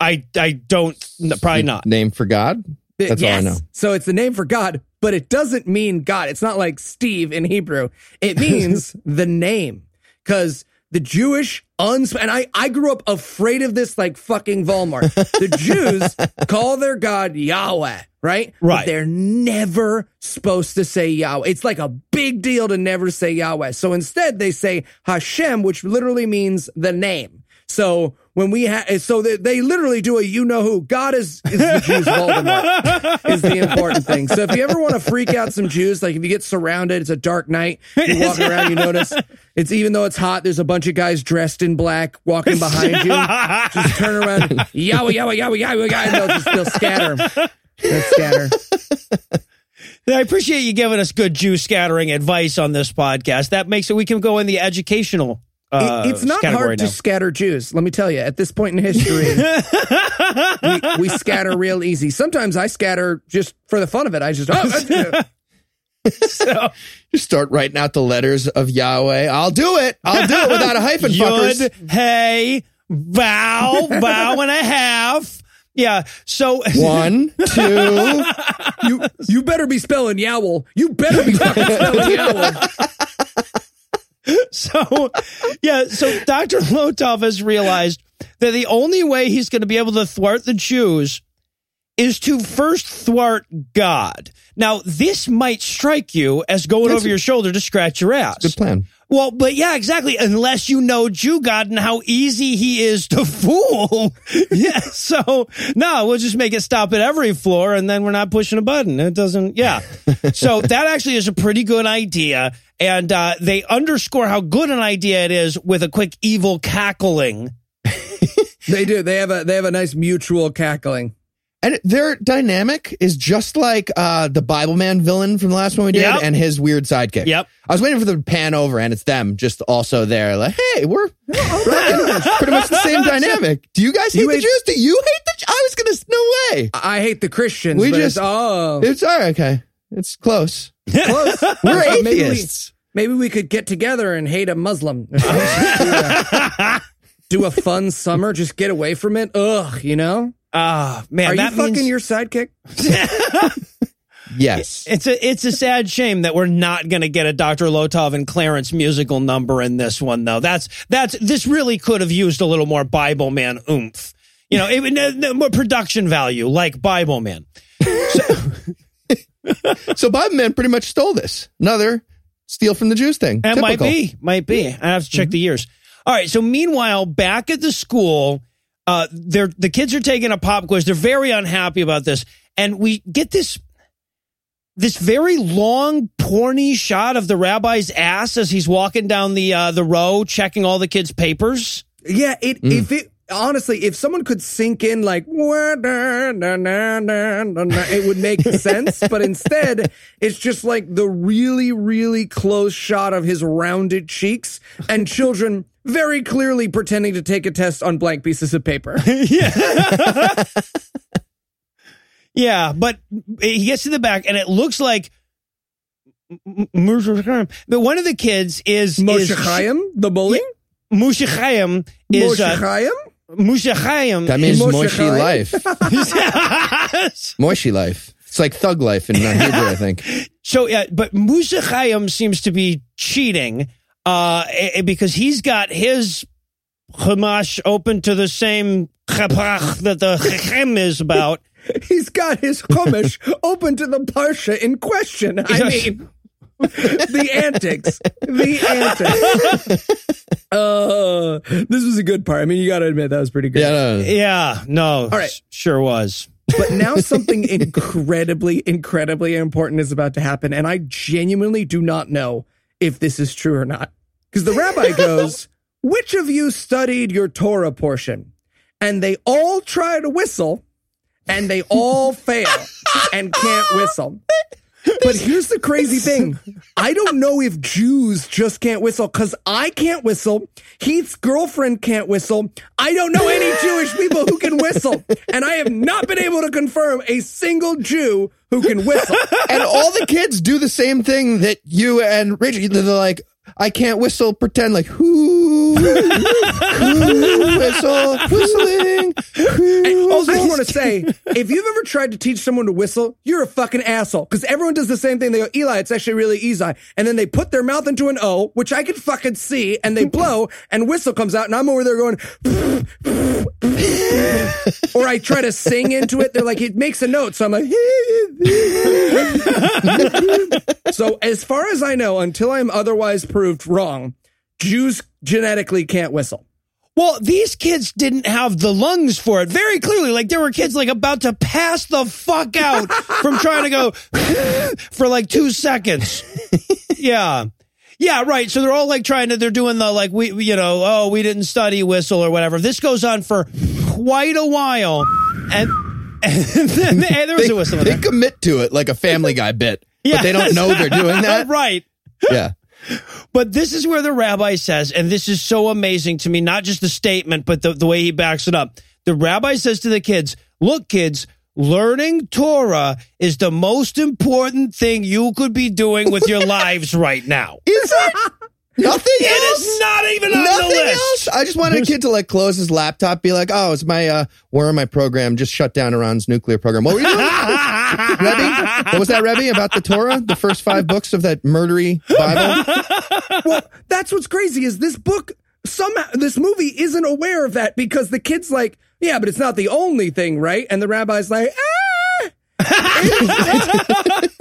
I I don't probably not. Name for God? That's all I Yes. know. So it's the name for God, but it doesn't mean God. It's not like Steve in Hebrew. It means the name. Because the Jewish uns and I, I grew up afraid of this like fucking Walmart. The Jews call their God Yahweh, right? But Right. they're never supposed to say Yahweh. It's like a big deal to never say Yahweh. So instead they say Hashem, which literally means the name. So when we have, so they, they literally do a you know who. God is, is the Jews' Voldemort is the important thing. So if you ever want to freak out some Jews, like if you get surrounded, it's a dark night, you're walking around, you notice it's even though it's hot, there's a bunch of guys dressed in black walking behind you. Just turn around, Yahweh, Yahweh, Yahweh, Yahweh, Yahweh, and they'll just they'll scatter. They'll scatter. I appreciate you giving us good Jew scattering advice on this podcast. That makes it we can go in the educational. Uh, It- it's not category hard now. to scatter Jews. Let me tell you, at this point in history, we, we scatter real easy. Sometimes I scatter just for the fun of it. I just, oh, So, Just start writing out the letters of Yahweh. I'll do it. I'll do it without a hyphen, fuckers. Yud, hey, vow, vow and a half. Yeah. So One, two. you you better be spelling yowl. You better be fucking spelling yowl. so yeah, so Dr. Lotov has realized that the only way he's going to be able to thwart the Jews is to first thwart God. Now, this might strike you as going That's over a- your shoulder to scratch your ass. Good plan. Well, but yeah, exactly. Unless you know Jew God and how easy he is to fool. yeah. So no, we'll just make it stop at every floor and then we're not pushing a button. It doesn't, yeah. so that actually is a pretty good idea. And uh, they underscore how good an idea it is with a quick evil cackling. They do. They have a they have a nice mutual cackling. And their dynamic is just like uh, the Bible Man villain from the last one we did Yep. and his weird sidekick. Yep. I was waiting for them to pan over and it's them just also there. Like, hey, we're pretty much the same dynamic. Do you guys hate You the hate- Jews? Do you hate the Jews? I was going to, no way. I hate the Christians. We but just- it's, oh It's all right. Okay. It's close. close. We're Uh, maybe we- atheists. Maybe we could get together and hate a Muslim. or something. do, a, do a fun summer. Just get away from it. Ugh, you know. Ah, man, Are you that fucking means your sidekick? Yes. it's a it's a sad shame that we're not going to get a Dr. Lotov and Clarence musical number in this one though. That's that's this really could have used a little more Bible Man oomph. You know, it, no- no more production value like Bible Man. So, so Bible Man pretty much stole this. Another steal from the Jews thing. That might be, might be. I have to check the years. All right. So meanwhile, back at the school, uh, they're the kids are taking a pop quiz. They're very unhappy about this, and we get this this very long, porny shot of the rabbi's ass as he's walking down the uh, the row, checking all the kids' papers. Yeah, it if it honestly, if someone could sink in like it would make sense. But instead, it's just like the really, really close shot of his rounded cheeks and children very clearly pretending to take a test on blank pieces of paper. Yeah, yeah, but he gets to the back, and it looks like. But one of the kids is Moshe is Chaim, the bully. Moshe Chaim is Moshe uh, Chaim. Moshe Chaim. That means Moshe Moishi life. Moishi life. It's like thug life in Hebrew, I think. So, yeah, but Moshe Chaim seems to be cheating uh, eh, because he's got his Chumash open to the same chapach that the Chachem is about. He's got his chumash open to the parsha in question. I mean, the antics, the antics. Uh, this was a good part. I mean, you got to admit that was pretty good. Yeah, no, no. Yeah, no, right. s- sure was. But now something incredibly, incredibly important is about to happen, and I genuinely do not know if this is true or not. Because the rabbi goes, "Which of you studied your Torah portion?" And they all try to whistle, and they all fail and can't whistle. But here's the crazy thing. I don't know if Jews just can't whistle because I can't whistle. Heath's girlfriend can't whistle. I don't know any Jewish people who can whistle. And I have not been able to confirm a single Jew who can whistle. And all the kids do the same thing that you and Rachel. They're like, I can't whistle, pretend like, whoo, whoo, whistle, whistling. whoo, Also, I just want to say, if you've ever tried to teach someone to whistle, you're a fucking asshole. Because everyone does the same thing. They go, Eli, it's actually really easy. And then they put their mouth into an O, which I can fucking see, and they blow, and whistle comes out, and I'm over there going, or I try to sing into it. They're like, it makes a note. So I'm like, so as far as I know, until I'm otherwise proved wrong, Jews genetically can't whistle. Well, these kids didn't have the lungs for it. Very clearly, like there were kids like about to pass the fuck out from trying to go for like two seconds. Yeah. Yeah, right. So they're all like trying to, they're doing the like, we, you know, oh, we didn't study whistle or whatever. This goes on for quite a while. And, and then and there was They, a whistle. they there. commit to it like a Family Guy bit, Yeah. but they don't know they're doing that. right. Yeah. But this is where the rabbi says, and this is so amazing to me, not just the statement, but the, the way he backs it up. The rabbi says to the kids, look, kids, learning Torah is the most important thing you could be doing with your lives right now. Is it? Nothing It else? is not even on the list. else. I just wanted a kid to like close his laptop, be like, "Oh, it's my uh, where my program just shut down Iran's nuclear program." What were you doing, Rebbe? What was that, Rebbe? About the Torah, the first five books of that murdery Bible? well, that's what's crazy is this book somehow this movie isn't aware of that because the kid's like, yeah, but it's not the only thing, right? And the rabbi's like, ah, it's,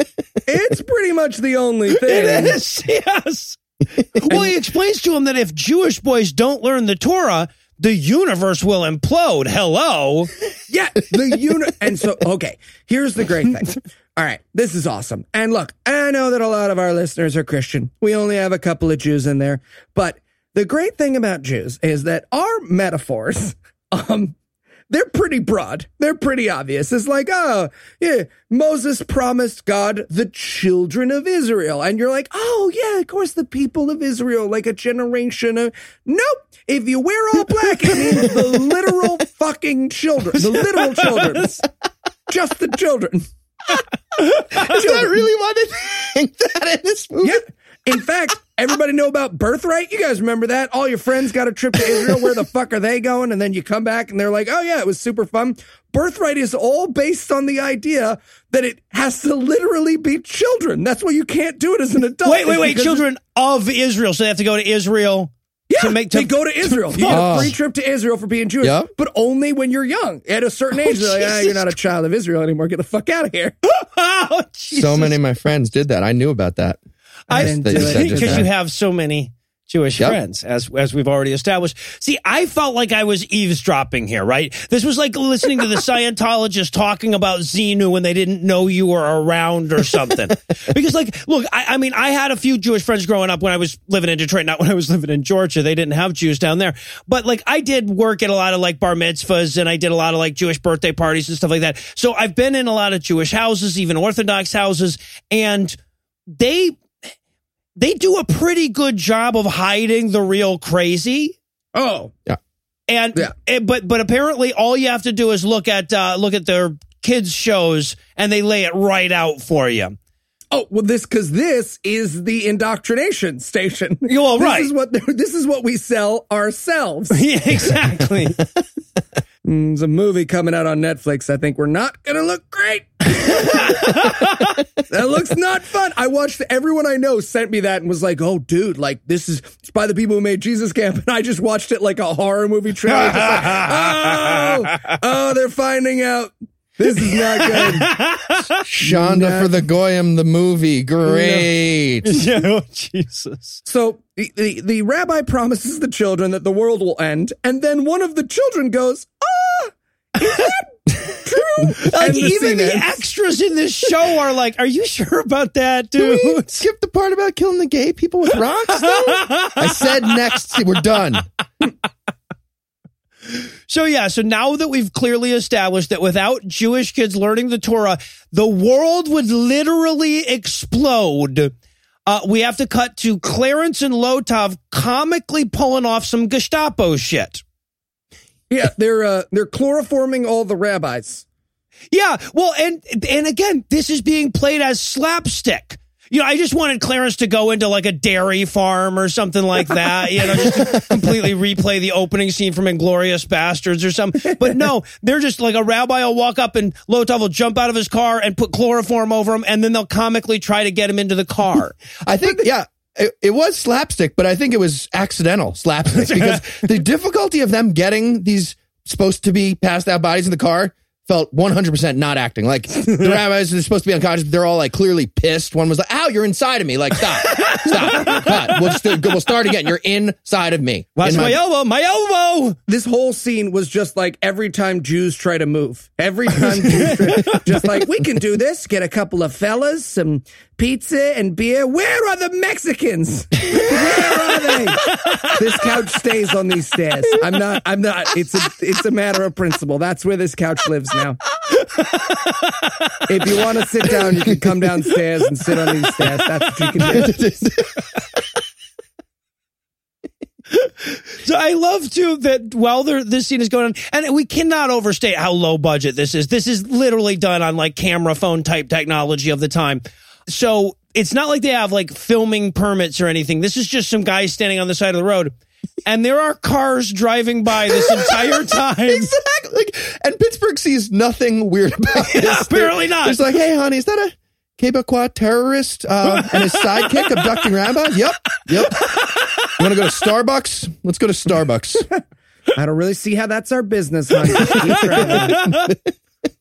it's pretty much the only thing. It is, yes. well, he explains to him that if Jewish boys don't learn the Torah, the universe will implode. Hello. Yeah, the unit. and so, okay, here's the great thing. All right, this is awesome. And look, I know that a lot of our listeners are Christian. We only have a couple of Jews in there, but the great thing about Jews is that our metaphors, um, they're pretty broad. They're pretty obvious. It's like, oh, yeah, Moses promised God the children of Israel. And you're like, oh, yeah, of course, the people of Israel, like a generation of. Nope. If you wear all black, it means the literal fucking children. The literal children. Just the children. Is that really why they think that in this movie? Yeah. In fact, everybody know about birthright. You guys remember that? All your friends got a trip to Israel. Where the fuck are they going? And then you come back and they're like, "Oh yeah, it was super fun." Birthright is all based on the idea that it has to literally be children. That's why you can't do it as an adult. Wait, wait, wait. Children of Israel. So they have to go to Israel Yeah, to make to, they go to Israel. You get Oh. a free trip to Israel for being Jewish, Yep. but only when you're young. At a certain age, they're like, ah, you're not a child of Israel anymore. Get the fuck out of here. oh, So many of my friends did that. I knew about that. I didn't do it. because you have so many Jewish Yep. friends, as as we've already established. See, I felt like I was eavesdropping here, right? This was like listening to the Scientologists talking about Xenu when they didn't know you were around or something. because, like, look, I, I mean, I had a few Jewish friends growing up when I was living in Detroit, not when I was living in Georgia. They didn't have Jews down there, but like, I did work at a lot of like bar mitzvahs, and I did a lot of like Jewish birthday parties and stuff like that. So I've been in a lot of Jewish houses, even Orthodox houses, and they they do a pretty good job of hiding the real crazy. Oh, yeah. And, Yeah. and- but but apparently all you have to do is look at uh, look at their kids shows and they lay it right out for you. oh, well, this because this is the indoctrination station. Yeah, well, this right. is what this is what we sell ourselves. yeah, exactly. Mm, There's a movie coming out on Netflix. I think we're not gonna look great. that looks not fun. I watched. Everyone I know sent me that and was like, "Oh, dude, like this is it's by the people who made Jesus Camp." And I just watched it like a horror movie trailer. Just like, oh, oh, they're finding out. This is not good. Shonda for the Goyim, the movie. Great. yeah, oh, Jesus. So the, the the rabbi promises the children that the world will end, and then one of the children goes, "Ah, is that true?" Like the even the ends. extras in this show are like, "Are you sure about that, Did we dude?" skip the part about killing the gay people with rocks? though? I said next. We're done. So yeah, so now that we've clearly established that without Jewish kids learning the Torah, the world would literally explode. Uh, we have to cut to Clarence and Lotov comically pulling off some Gestapo shit. Yeah, they're uh, they're chloroforming all the rabbis. Yeah, well, and and again, this is being played as slapstick. You know, I just wanted Clarence to go into like a dairy farm or something like that. You know, just completely replay the opening scene from Inglourious Basterds or something. But no, they're just like a rabbi will walk up and Lotov will jump out of his car and put chloroform over him, and then they'll comically try to get him into the car. I think, yeah, it, it was slapstick, but I think it was accidental slapstick because the difficulty of them getting these supposed to be passed out bodies in the car felt 100% not acting. Like the rabbis are supposed to be unconscious, but they're all like clearly pissed. One was like, ow, you're inside of me. Like, stop, stop, cut. We'll just do, we'll start again. You're inside of me. Watch In my, elbow, my elbow. This whole scene was just like every time Jews try to move. Every time Jews try, just like we can do this. Get a couple of fellas, some pizza and beer. Where are the Mexicans? Where are they? this couch stays on these stairs. I'm not. I'm not. It's a. It's a matter of principle. That's where this couch lives now. if you want to sit down, you can come downstairs and sit on these stairs. That's what you can do. So I love too that while this scene is going on, and we cannot overstate how low budget this is. This is literally done on like camera phone type technology of the time. So it's not like they have like filming permits or anything. This is just some guys standing on the side of the road. And there are cars driving by this entire time. Exactly. Like, and Pittsburgh sees nothing weird about Yeah, this. apparently not. It's like, hey, honey, is that a Quebecois terrorist uh, and his sidekick abducting rabbis? Yep, yep. You want to go to Starbucks? Let's go to Starbucks. I don't really see how that's our business, hon. Just keep driving.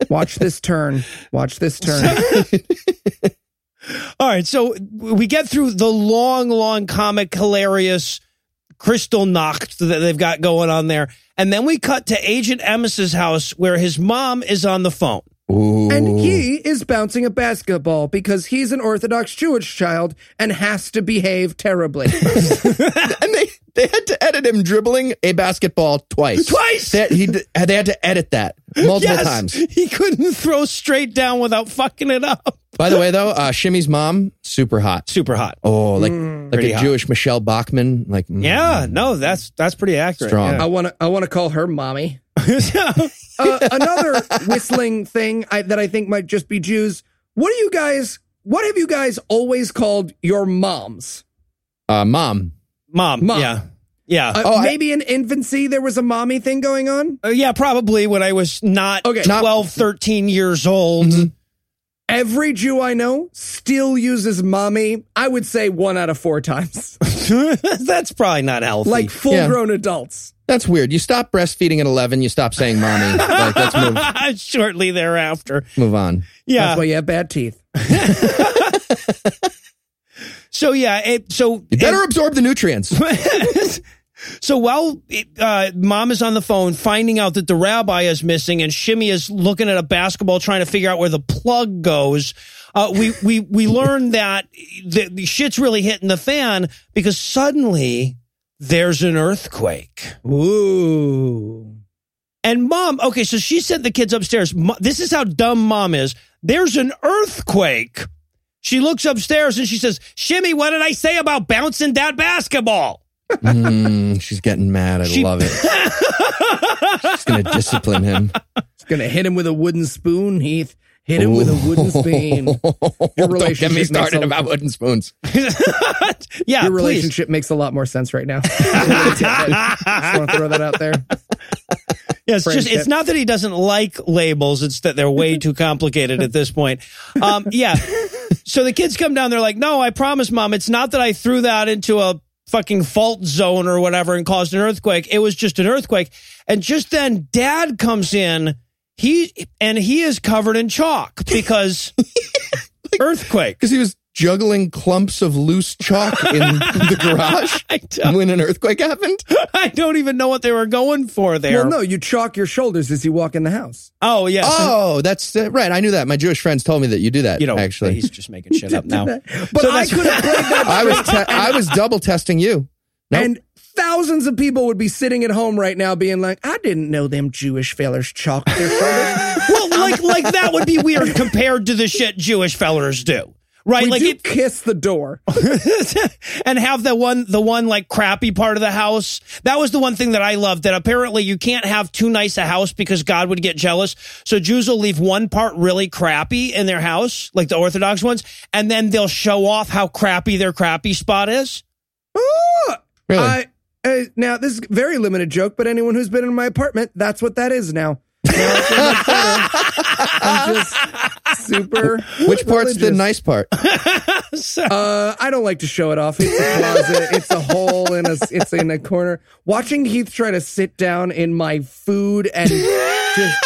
Watch this turn. Watch this turn. All right, so we get through the long, long comic, hilarious Kristallnacht that they've got going on there, and then we cut to Agent Emes's house where his mom is on the phone. Ooh. And he is bouncing a basketball because he's an Orthodox Jewish child and has to behave terribly. and they, they had to edit him dribbling a basketball twice. Twice? They, he, they had to edit that multiple yes, times. he couldn't throw straight down without fucking it up. By the way, though, uh, Shimmy's mom, super hot. Super hot. Oh, like like a hot. Jewish Michele Bachmann. Like, mm. Yeah, no, that's that's pretty accurate. Strong. I want to. I want to call her mommy. Yeah. Uh, another whistling thing I, that I think might just be Jews. What do you guys? What have you guys always called your moms? uh, mom. Mom, Mom. Yeah. Yeah. Uh, Oh, I- maybe in infancy there was a mommy thing going on. Uh, yeah, probably when I was not Okay. 12, 13 years old. Every Jew I know still uses mommy. I would say one out of four times. That's probably not healthy. like full grown adults. That's weird. You stop breastfeeding at 11, you stop saying mommy. like, let's move, shortly thereafter. move on. Yeah. That's why you have bad teeth. so yeah. It, so You better absorb the nutrients. So while uh, mom is on the phone finding out that the rabbi is missing and Shimmy is looking at a basketball trying to figure out where the plug goes, uh, we we we learn that the, the shit's really hitting the fan because suddenly there's an earthquake. Ooh. And mom, okay, so she sent the kids upstairs. This is how dumb mom is. There's an earthquake. She looks upstairs and she says, Shimmy, what did I say about bouncing that basketball? Mm, she's getting mad. I She- love it. she's going to discipline him. She's gonna hit him with a wooden spoon, Heath. Hit him with a wooden spoon. Your Don't get me started a- about wooden spoons. yeah, Your please. relationship makes a lot more sense right now. Just want to throw that out there. Yeah, it's just it's not that he doesn't like labels, it's that they're way too complicated at this point. Um, yeah. So the kids come down, they're like, No, I promise, mom, it's not that I threw that into a fucking fault zone or whatever and caused an earthquake. It was just an earthquake. And just then dad comes in, he and he is covered in chalk because earthquake. Because he was juggling clumps of loose chalk in the garage when an earthquake happened. I don't even know what they were going for there. Well, no, you chalk your shoulders as you walk in the house. Oh, yeah. Oh, that's uh, right. I knew that. My Jewish friends told me that you do that. you know, actually, he's just making shit up now. But So I could have played that. I was te- I was double testing you. Nope. And thousands of people would be sitting at home right now being like, I didn't know them Jewish fellers chalked their shoulders. well, like like that would be weird compared to the shit Jewish fellers do. Right? we like do it, kiss the door. and have the one the one like crappy part of the house. That was the one thing that I loved that apparently you can't have too nice a house because God would get jealous. So Jews will leave one part really crappy in their house, like the Orthodox ones, and then they'll show off how crappy their crappy spot is. Really? I, uh, now, this is a very limited joke, but anyone who's been in my apartment, that's what that is now. Now it's so much better. I'm just super. Which part's the nice part? Uh, I don't like to show it off. It's a closet. it's a hole in a. It's in a corner. Watching Heath try to sit down in my food and just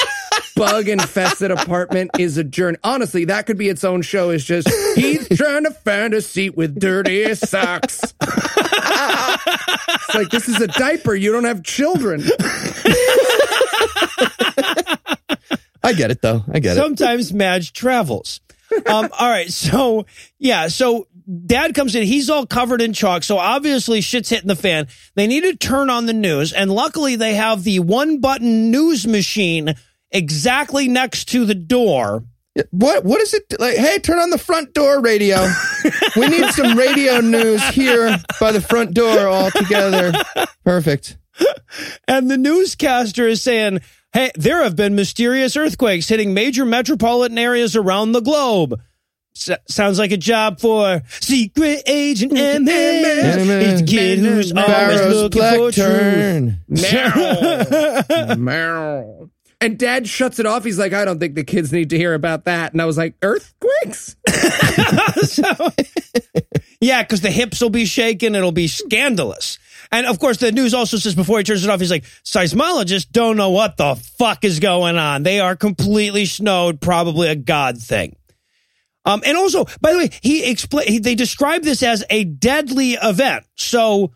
bug infested apartment is a journey. Honestly, that could be its own show. Is just he's trying to find a seat with dirty socks. it's like this is a diaper. You don't have children. I get it though. I get it. Sometimes Madge travels. Um, all right, so yeah, so dad comes in, he's all covered in chalk, so obviously shit's hitting the fan. They need to turn on the news, and luckily they have the one button news machine exactly next to the door. What what is it like? Hey, turn on the front door radio. we need some radio news here by the front door all together. Perfect. And the newscaster is saying, Hey, there have been mysterious earthquakes hitting major metropolitan areas around the globe. S- sounds like a job for secret agent mm-hmm. Emes. It's the kid who's always Pharaoh's looking for truth. lectern. Meow. And dad shuts it off. He's like, I don't think the kids need to hear about that. And I was like, earthquakes? So- yeah, because the hips will be shaking. It'll be scandalous. And of course, the news also says before he turns it off, he's like, seismologists don't know what the fuck is going on. They are completely snowed, probably a God thing. Um, and also, by the way, he explain they describe this as a deadly event. So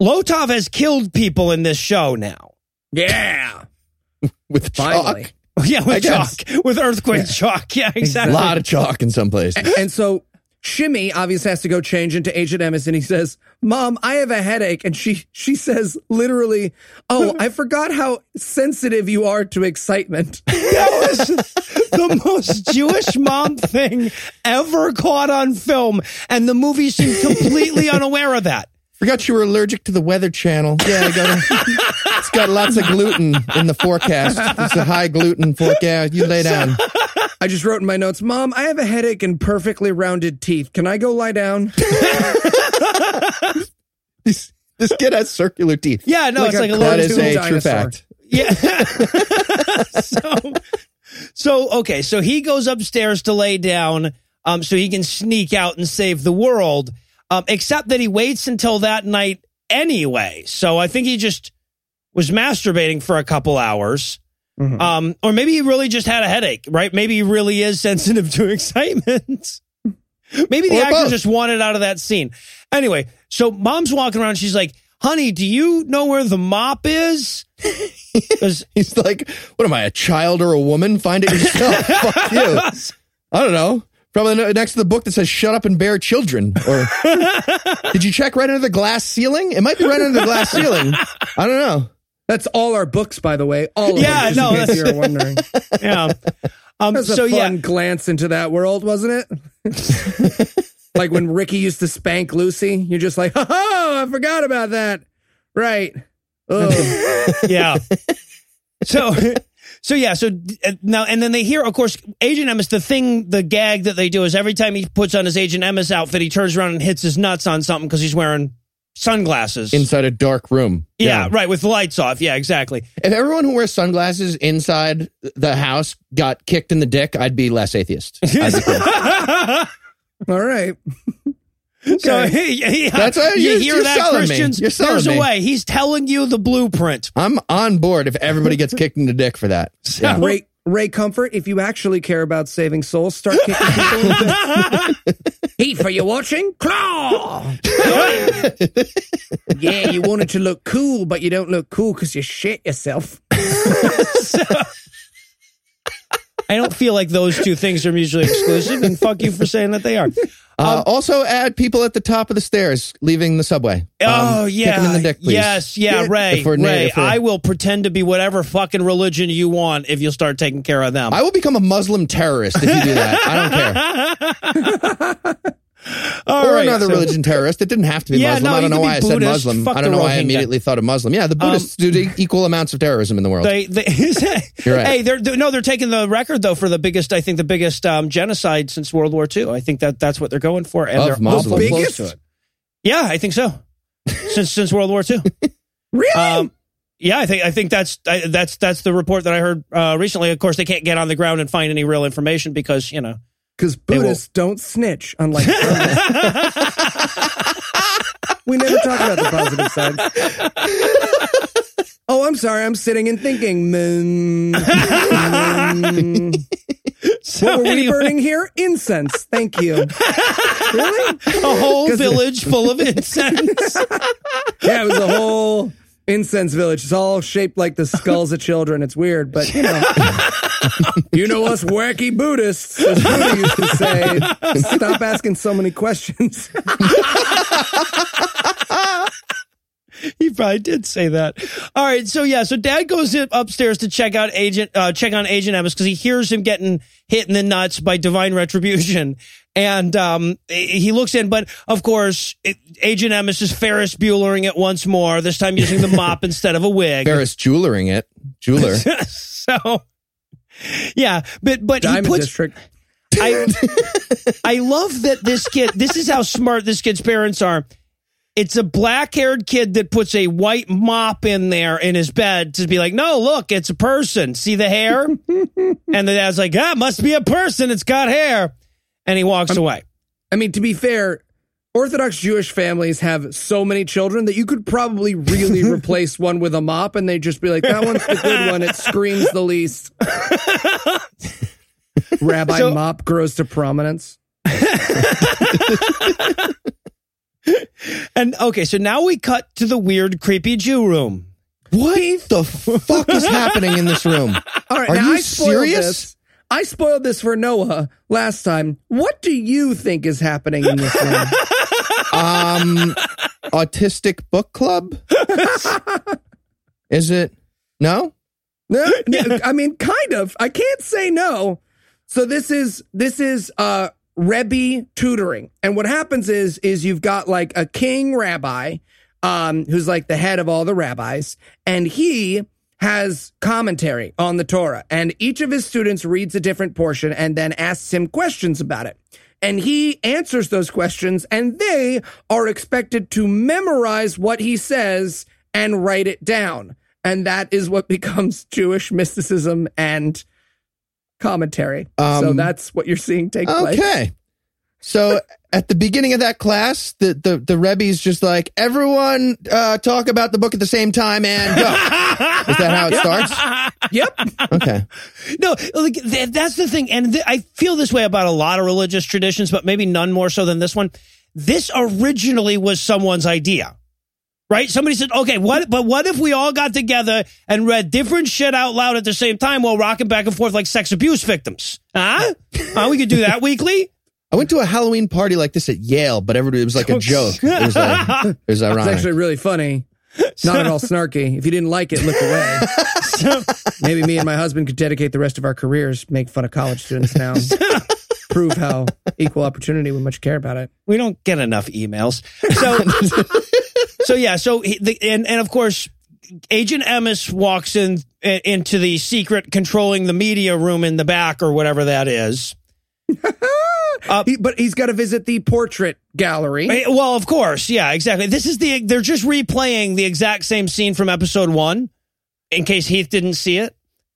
Lotov has killed people in this show now. Yeah. With Finally. chalk. Yeah, I with guess. chalk, with earthquake chalk. Yeah, exactly. A lot of chalk in some places. And so Shimmy obviously has to go change into Agent Emes and he says, Mom, I have a headache. And she she says literally, Oh, I forgot how sensitive you are to excitement. That was the most Jewish mom thing ever caught on film, and the movie seemed completely unaware of that. Forgot you were allergic to the Weather Channel. Yeah, I got a, it's got lots of gluten in the forecast. It's a high gluten forecast. You lay down. I just wrote in my notes, Mom, I have a headache and perfectly rounded teeth. Can I go lie down? This, this kid has circular teeth. Yeah, no, Like it's a like a That little is a dinosaur. true fact. Yeah. so, so okay, so he goes upstairs to lay down, um, so he can sneak out and save the world. Um, except that he waits until that night anyway. So I think he just was masturbating for a couple hours. Mhm. Um, or maybe he really just had a headache, right? Maybe he really is sensitive to excitement. maybe the Or actor both. just wanted out of that scene. Anyway, so mom's walking around. She's like, honey, do you know where the mop is? He's like, what am I, a child or a woman? Find it yourself. Fuck you. I don't know. Probably next to the book that says "Shut up and bear children." Or did you check right under the glass ceiling? It might be right under the glass ceiling. I don't know. That's all our books, by the way. All of Yeah, them, just no, in case that's- you're wondering. yeah. Um, That was a fun yeah, glance into that world, wasn't it? like when Ricky used to spank Lucy, you're just like, oh, I forgot about that. Right. Oh, yeah. So, so yeah. So uh, now, and then they hear, of course, Agent Emes. The thing, the gag that they do is every time he puts on his Agent Emes outfit, he turns around and hits his nuts on something because he's wearing sunglasses. Inside a dark room. yeah, right, with the lights off. Yeah, exactly. If everyone who wears sunglasses inside the house got kicked in the dick, I'd be less atheist. I'd be cool. all right. So yeah, That's what you you're- hear you're that, selling me. Christians? You're selling There's a way. He's telling you the blueprint. I'm on board if everybody gets kicked in the dick for that. Yeah. Ray, Ray Comfort, if you actually care about saving souls, start kicking people in the Heat for you watching? Claw! yeah, you wanted to look cool, but you don't look cool because you shit yourself. I don't feel like those two things are mutually exclusive, and fuck you for saying that they are. Uh, also, add people at the top of the stairs leaving the subway. Oh Um, yeah, kick 'em in the dick, please. yes, yeah, Ray, Ray. I will pretend to be whatever fucking religion you want if you'll start taking care of them. I will become a Muslim terrorist if you do that. I don't care. All or right, another so- religion terrorist. It didn't have to be Yeah, Muslim. no, I don't know why be I said Muslim. Fuck I don't know why I Rohingya. immediately thought of Muslim. Yeah, the Buddhists do equal amounts of terrorism in the world. They, they, You're right. Hey, they're, they're- no, they're taking the record though for the biggest. I think the biggest um, genocide since World War II. I think that that's what they're going for, and Of they're Muslims. awful close Biggest? to it. Yeah, I think so. since since World War II. Really? Um, yeah, I think I think that's I, that's that's the report that I heard uh, recently. Of course, they can't get on the ground and find any real information because you know. Because Buddhists don't snitch, unlike We never talk about the positive side. oh, I'm sorry. I'm sitting and thinking. Mm, mm. So what were we burning here? Incense. Thank you. really? a whole village full of incense. Yeah, it was a whole incense village. It's all shaped like the skulls of children. It's weird, but you know. You know us wacky Buddhists, as Buddha used to say. Stop asking so many questions. he probably did say that. All right, so yeah, so Dad goes upstairs to check out Agent, uh, check on Agent Emes because he hears him getting hit in the nuts by divine retribution, and um, he looks in, but of course, it, Agent Emes is Ferris Buellering it once more. This time using the mop instead of a wig. Ferris jewelering it. Jeweler. so, yeah, but but he puts District. I I love that this kid. This is how smart this kid's parents are. It's a black haired kid that puts a white mop in there in his bed to be like, no, look, it's a person. See the hair? and the dad's like, ah, must be a person. It's got hair. And he walks away. I mean, to be fair, Orthodox Jewish families have so many children that you could probably really replace one with a mop and they'd just be like, that one's the good one. It screams the least. Rabbi So- Mop grows to prominence. And okay, so now we cut to the weird, creepy Jew room. What the fuck is happening in this room? All right, Are you I serious? This. I spoiled this for Noah last time. What do you think is happening in this room? Um, autistic book club. Is it? No. No, no, I mean, kind of. I can't say no. So this is this is uh Rebbe tutoring, and what happens is is you've got like a king rabbi, um, who's like the head of all the rabbis, and he has commentary on the Torah, and each of his students reads a different portion and then asks him questions about it. And he answers those questions, and they are expected to memorize what he says and write it down. And that is what becomes Jewish mysticism and commentary. so Um, that's what you're seeing take place. Okay. So at the beginning of that class, the the the Rebbe's just like everyone uh, talk about the book at the same time and go. Is that how it starts? Yep. Okay. No, like, th- that's the thing. And th- I feel this way about a lot of religious traditions, but maybe none more so than this one. This originally was someone's idea. Right? Somebody said, okay, what, but what if we all got together and read different shit out loud at the same time while rocking back and forth like sex abuse victims? Huh? huh? We could do that weekly? I went to a Halloween party like this at Yale, but everybody it was like a joke. It was, like, it was It's actually really funny. Not at all snarky. If you didn't like it, look away. Maybe me and my husband could dedicate the rest of our careers, make fun of college students now, prove how equal opportunity we much care about it. We don't get enough emails. So, so yeah. So he, the, and and of course, Agent Emes walks in i- into the secret controlling the media room in the back or whatever that is. Uh, He, but he's got to visit the portrait gallery. Well, of course, yeah, exactly. This is the they're just replaying the exact same scene from episode one, in case Heath didn't see it.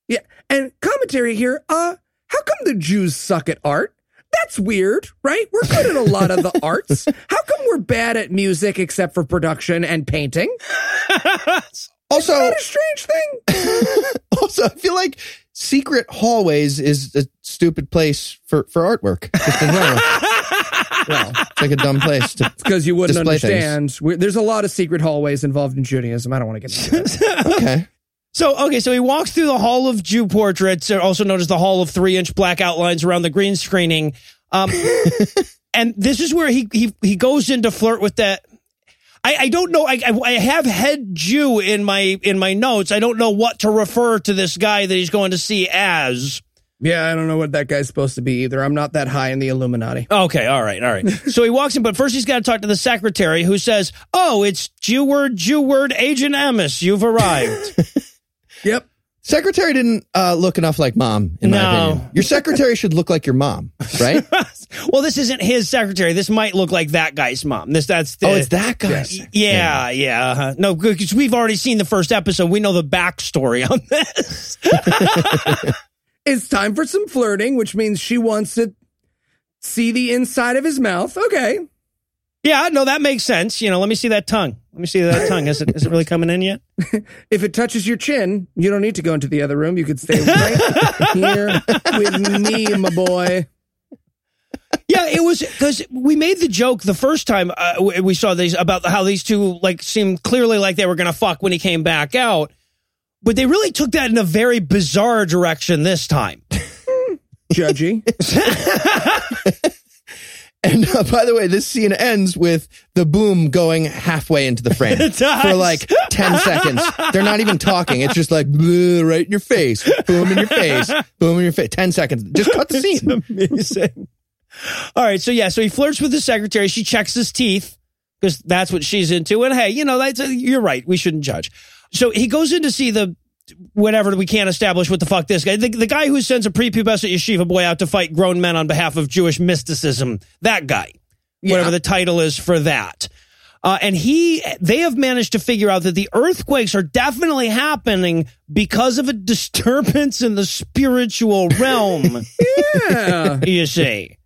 Yeah. And commentary here, uh, how come the Jews suck at art? That's weird, right? We're good at a lot of the arts. How come we're bad at music except for production and painting? also, What a strange thing. also, I feel like secret hallways is a stupid place for, for artwork. Just in general. Well, It's like a dumb place to. because you wouldn't understand. we there's a lot of secret hallways involved in Judaism. I don't want to get into that. Okay. So okay, so he walks through the Hall of Jew Portraits, also known as the Hall of Three Inch Black Outlines around the green screening. Um, and this is where he he he goes in to flirt with that. I, I don't know. I, I I have head Jew in my in my notes. I don't know what to refer to this guy that he's going to see as. Yeah, I don't know what that guy's supposed to be either. I'm not that high in the Illuminati. Okay, all right, all right. so he walks in, but first he's got to talk to the secretary, who says, "Oh, it's Jew word, Jew word, Agent Emes. You've arrived." Yep. Secretary didn't uh, look enough like mom, in No. my opinion. Your secretary should look like your mom, right? well, this isn't his secretary. This might look like that guy's mom. This that's the, oh, it's that guy. Yeah, yeah. uh-huh. No, because we've already seen the first episode. We know the backstory on this. It's time for some flirting, which means she wants to see the inside of his mouth. Okay. Yeah, no, that makes sense. You know, let me see that tongue. Let me see that tongue. Is it is it really coming in yet? If it touches your chin, you don't need to go into the other room. You could stay right here with me, my boy. Yeah, it was because we made the joke the first time uh, we saw these about how these two like seemed clearly like they were going to fuck when he came back out, but they really took that in a very bizarre direction this time. Judgy. Uh, by the way, this scene ends with the boom going halfway into the frame for like 10 seconds. They're not even talking. It's just like right in your face, boom in your face, boom in your face. 10 seconds. Just cut the scene. Amazing. All right, so yeah, so he flirts with the secretary. She checks his teeth because that's what she's into. And hey, you know, that's you're right. We shouldn't judge. So he goes in to see the whatever we can't establish what the fuck this guy, the, the guy who sends a prepubescent yeshiva boy out to fight grown men on behalf of Jewish mysticism. That guy, whatever the title is for that. Uh, and he, they have managed to figure out that the earthquakes are definitely happening because of a disturbance in the spiritual realm. Yeah. you see.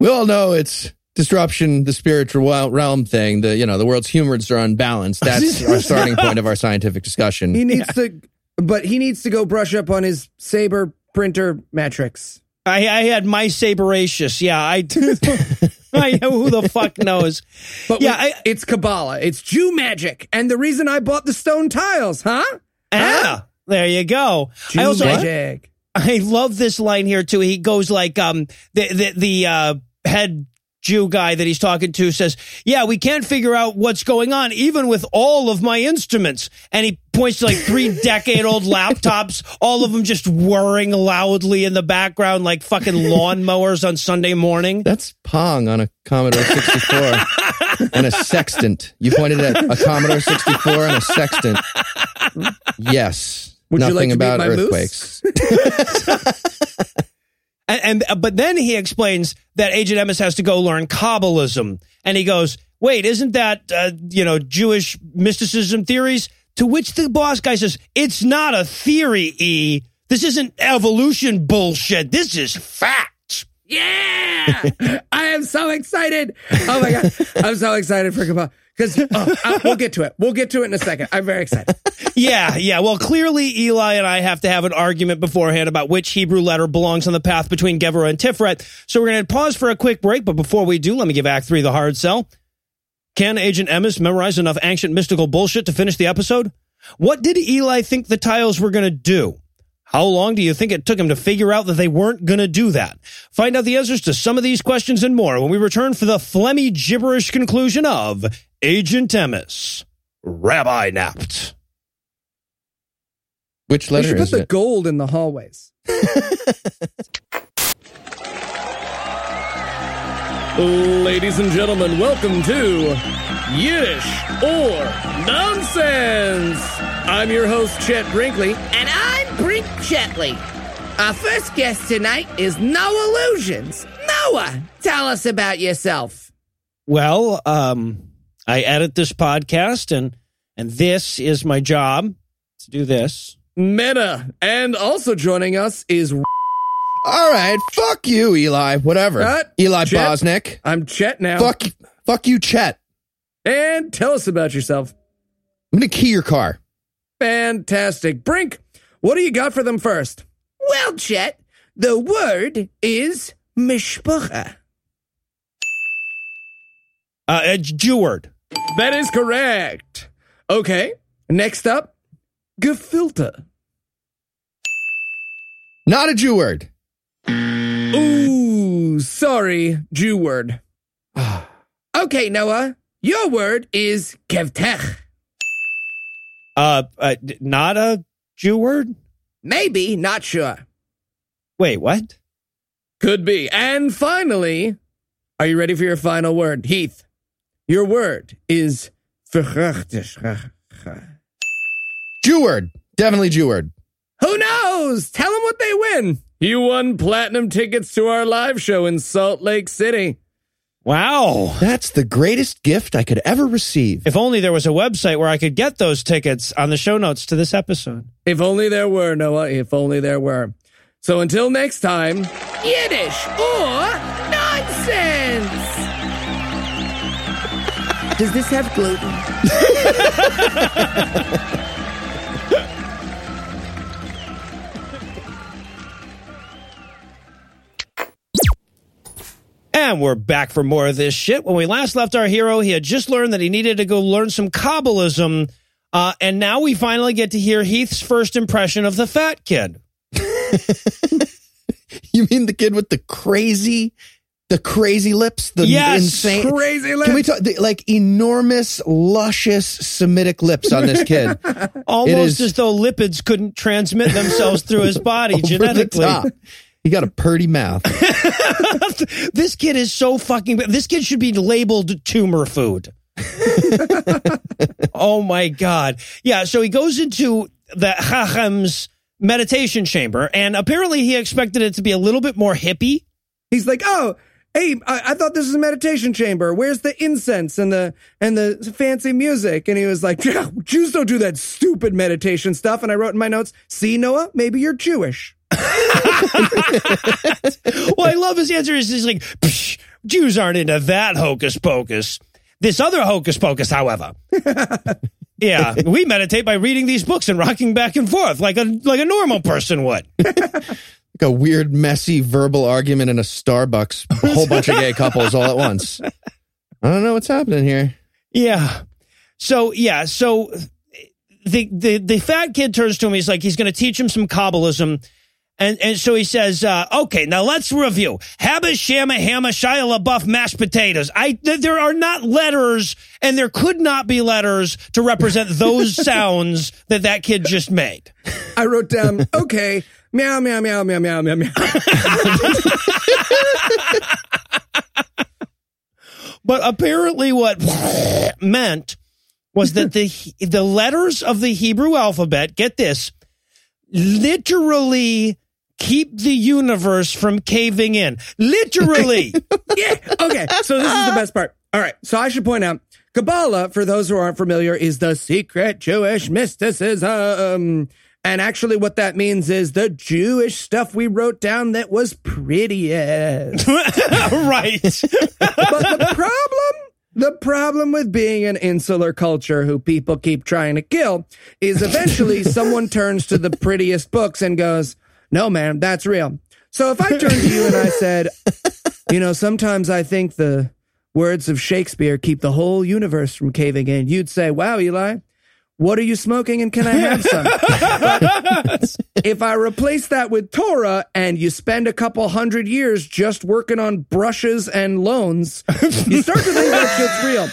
We all know it's disruption, the spiritual realm thing. The, you know, the world's humors are unbalanced. That's our starting point of our scientific discussion. He needs to, but he needs to go brush up on his saber printer metrics. I, I had my saberacious. Yeah, I do. I, who the fuck knows? But Yeah, we- I- it's Kabbalah. It's Jew magic. And the reason I bought the stone tiles, huh? Ah, there you go. Jew I also I, magic. I love this line here too. He goes like, um, the the the uh, head Jew guy that he's talking to says, "Yeah, we can't figure out what's going on, even with all of my instruments." And he points to like three decade old laptops, all of them just whirring loudly in the background like fucking lawnmowers on Sunday morning. That's Pong on a Commodore 64 and a sextant. You pointed at a Commodore 64 and a sextant. Yes. Would you Nothing like to meet about my moose? earthquakes. And, and uh, but then he explains that Agent Emes has to go learn Kabbalism, and he goes, "Wait, isn't that uh, you know Jewish mysticism theories?" To which the boss guy says, "It's not a theory, E. This isn't evolution bullshit. This is fact." Yeah, I am so excited. Oh my god, I'm so excited for Kabbalah because oh, uh, we'll get to it. We'll get to it in a second. I'm very excited. Yeah, yeah. Well, clearly Eli and I have to have an argument beforehand about which Hebrew letter belongs on the path between Gevurah and Tiferet. So we're going to pause for a quick break. But before we do, let me give Act 3 the hard sell. Can Agent Emes memorize enough ancient mystical bullshit to finish the episode? What did Eli think the tiles were going to do? How long do you think it took him to figure out that they weren't going to do that? Find out the answers to some of these questions and more when we return for the phlegmy gibberish conclusion of Agent Emes. Rabbi napped. Which We letter should put is the it? gold in the hallways. Ladies and gentlemen, welcome to Yiddish or Nonsense. I'm your host, Chet Brinkley. And I'm Brink Chetley. Our first guest tonight is Noah Lugeons. Noah, tell us about yourself. Well, um, I edit this podcast and and this is my job to do this. Meta. And also joining us is All right, fuck you, Eli. Whatever. Cut. Eli Chet. Bosnick. I'm Chet now. Fuck, fuck you, Chet. And tell us about yourself. I'm gonna key your car. Fantastic. Brink, what do you got for them first? Well, Chet, the word is mishpacha. Uh, it's Jeward. That is correct. Okay. Next up, gefilte. Not a Jew word. Ooh, sorry, Jew word. Okay, Noah, your word is kevtech. Uh, uh, not a Jew word. Maybe, not sure. Wait, what? Could be. And finally, are you ready for your final word? Heath, your word is Jew word. Definitely Jew word. Who knows? Tell them what they win. You won platinum tickets to our live show in Salt Lake City. Wow. That's the greatest gift I could ever receive. If only there was a website where I could get those tickets on the show notes to this episode. If only there were, Noah. If only there were. So until next time, Yiddish or nonsense. Does this have gluten? And we're back for more of this shit. When we last left our hero, he had just learned that he needed to go learn some Kabbalism. Uh, and now we finally get to hear Heath's first impression of the fat kid. You mean the kid with the crazy, the crazy lips, the Yes, insane, crazy lips. Can we talk the, like enormous, luscious Semitic lips on this kid? Almost is- as though lipids couldn't transmit themselves through his body Over the genetically. top. He got a purty mouth. this kid is so fucking. This kid should be labeled tumor food. oh my god! Yeah, so he goes into the Chachem's meditation chamber, and apparently he expected it to be a little bit more hippie. he's like, "Oh, hey, I, I thought this was a meditation chamber. Where's the incense and the and the fancy music?" And he was like, yeah, oh, "Jews don't do that stupid meditation stuff." And I wrote in my notes, "See, Noah, maybe you're Jewish." Well, I love his answer. Is he's like, "Psh, Jews aren't into that hocus pocus. This other hocus pocus, however. yeah, we meditate by reading these books and rocking back and forth like a like a normal person would. Like a weird, messy verbal argument in a Starbucks. A whole bunch of gay couples all at once. I don't know what's happening here. Yeah. So yeah. So the the the fat kid turns to him. He's like, he's going to teach him some Kabbalism. And, and so he says, uh, okay, now let's review. Habba, Shama, Hamma, Shia LaBeouf, mashed potatoes. I, th- there are not letters and there could not be letters to represent those sounds that that kid just made. I wrote down, "Okay, meow meow meow meow meow meow meow." But apparently what meant was that the, the letters of the Hebrew alphabet, get this, literally keep the universe from caving in. Literally. yeah. Okay. So this is the best part. All right. So I should point out Kabbalah, for those who aren't familiar, is the secret Jewish mysticism. And actually, what that means is the Jewish stuff we wrote down that was prettiest. right. but the problem the problem with being an insular culture who people keep trying to kill is eventually someone turns to the prettiest books and goes, No, man, that's real. So if I turned to you and I said, You know, sometimes I think the words of Shakespeare keep the whole universe from caving in, you'd say, Wow, Eli, what are you smoking and can I have some? If I replace that with Torah and you spend a couple hundred years just working on brushes and loans, you start to think that shit's real.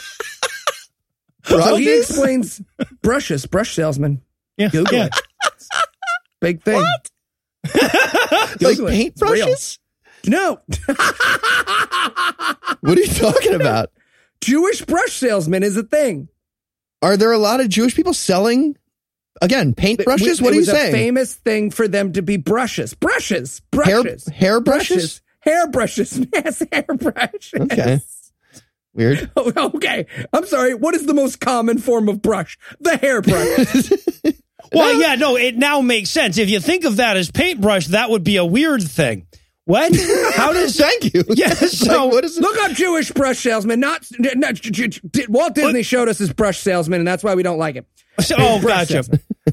So he explains brushes, brush salesman. Yeah. Google yeah. it. Big thing. What? like paint brushes? No. What are you talking about? Jewish brush salesman is a thing. Are there a lot of Jewish people selling again paintbrushes? It What are you was a saying? famous thing for them to be brushes. Brushes. hair Brushes. hair brushes? Hair brushes. Yes, hair brushes. Okay. Weird. Oh, okay. I'm sorry. What is the most common form of brush? The hairbrush. Well, yeah, no, it now makes sense. If you think of that as paintbrush, that would be a weird thing. What? How does Thank you. Yeah, Like, so- what is it? Look up Jewish brush salesman. Not, not Walt Disney showed us his brush salesman, and that's why we don't like him. So, oh, gotcha.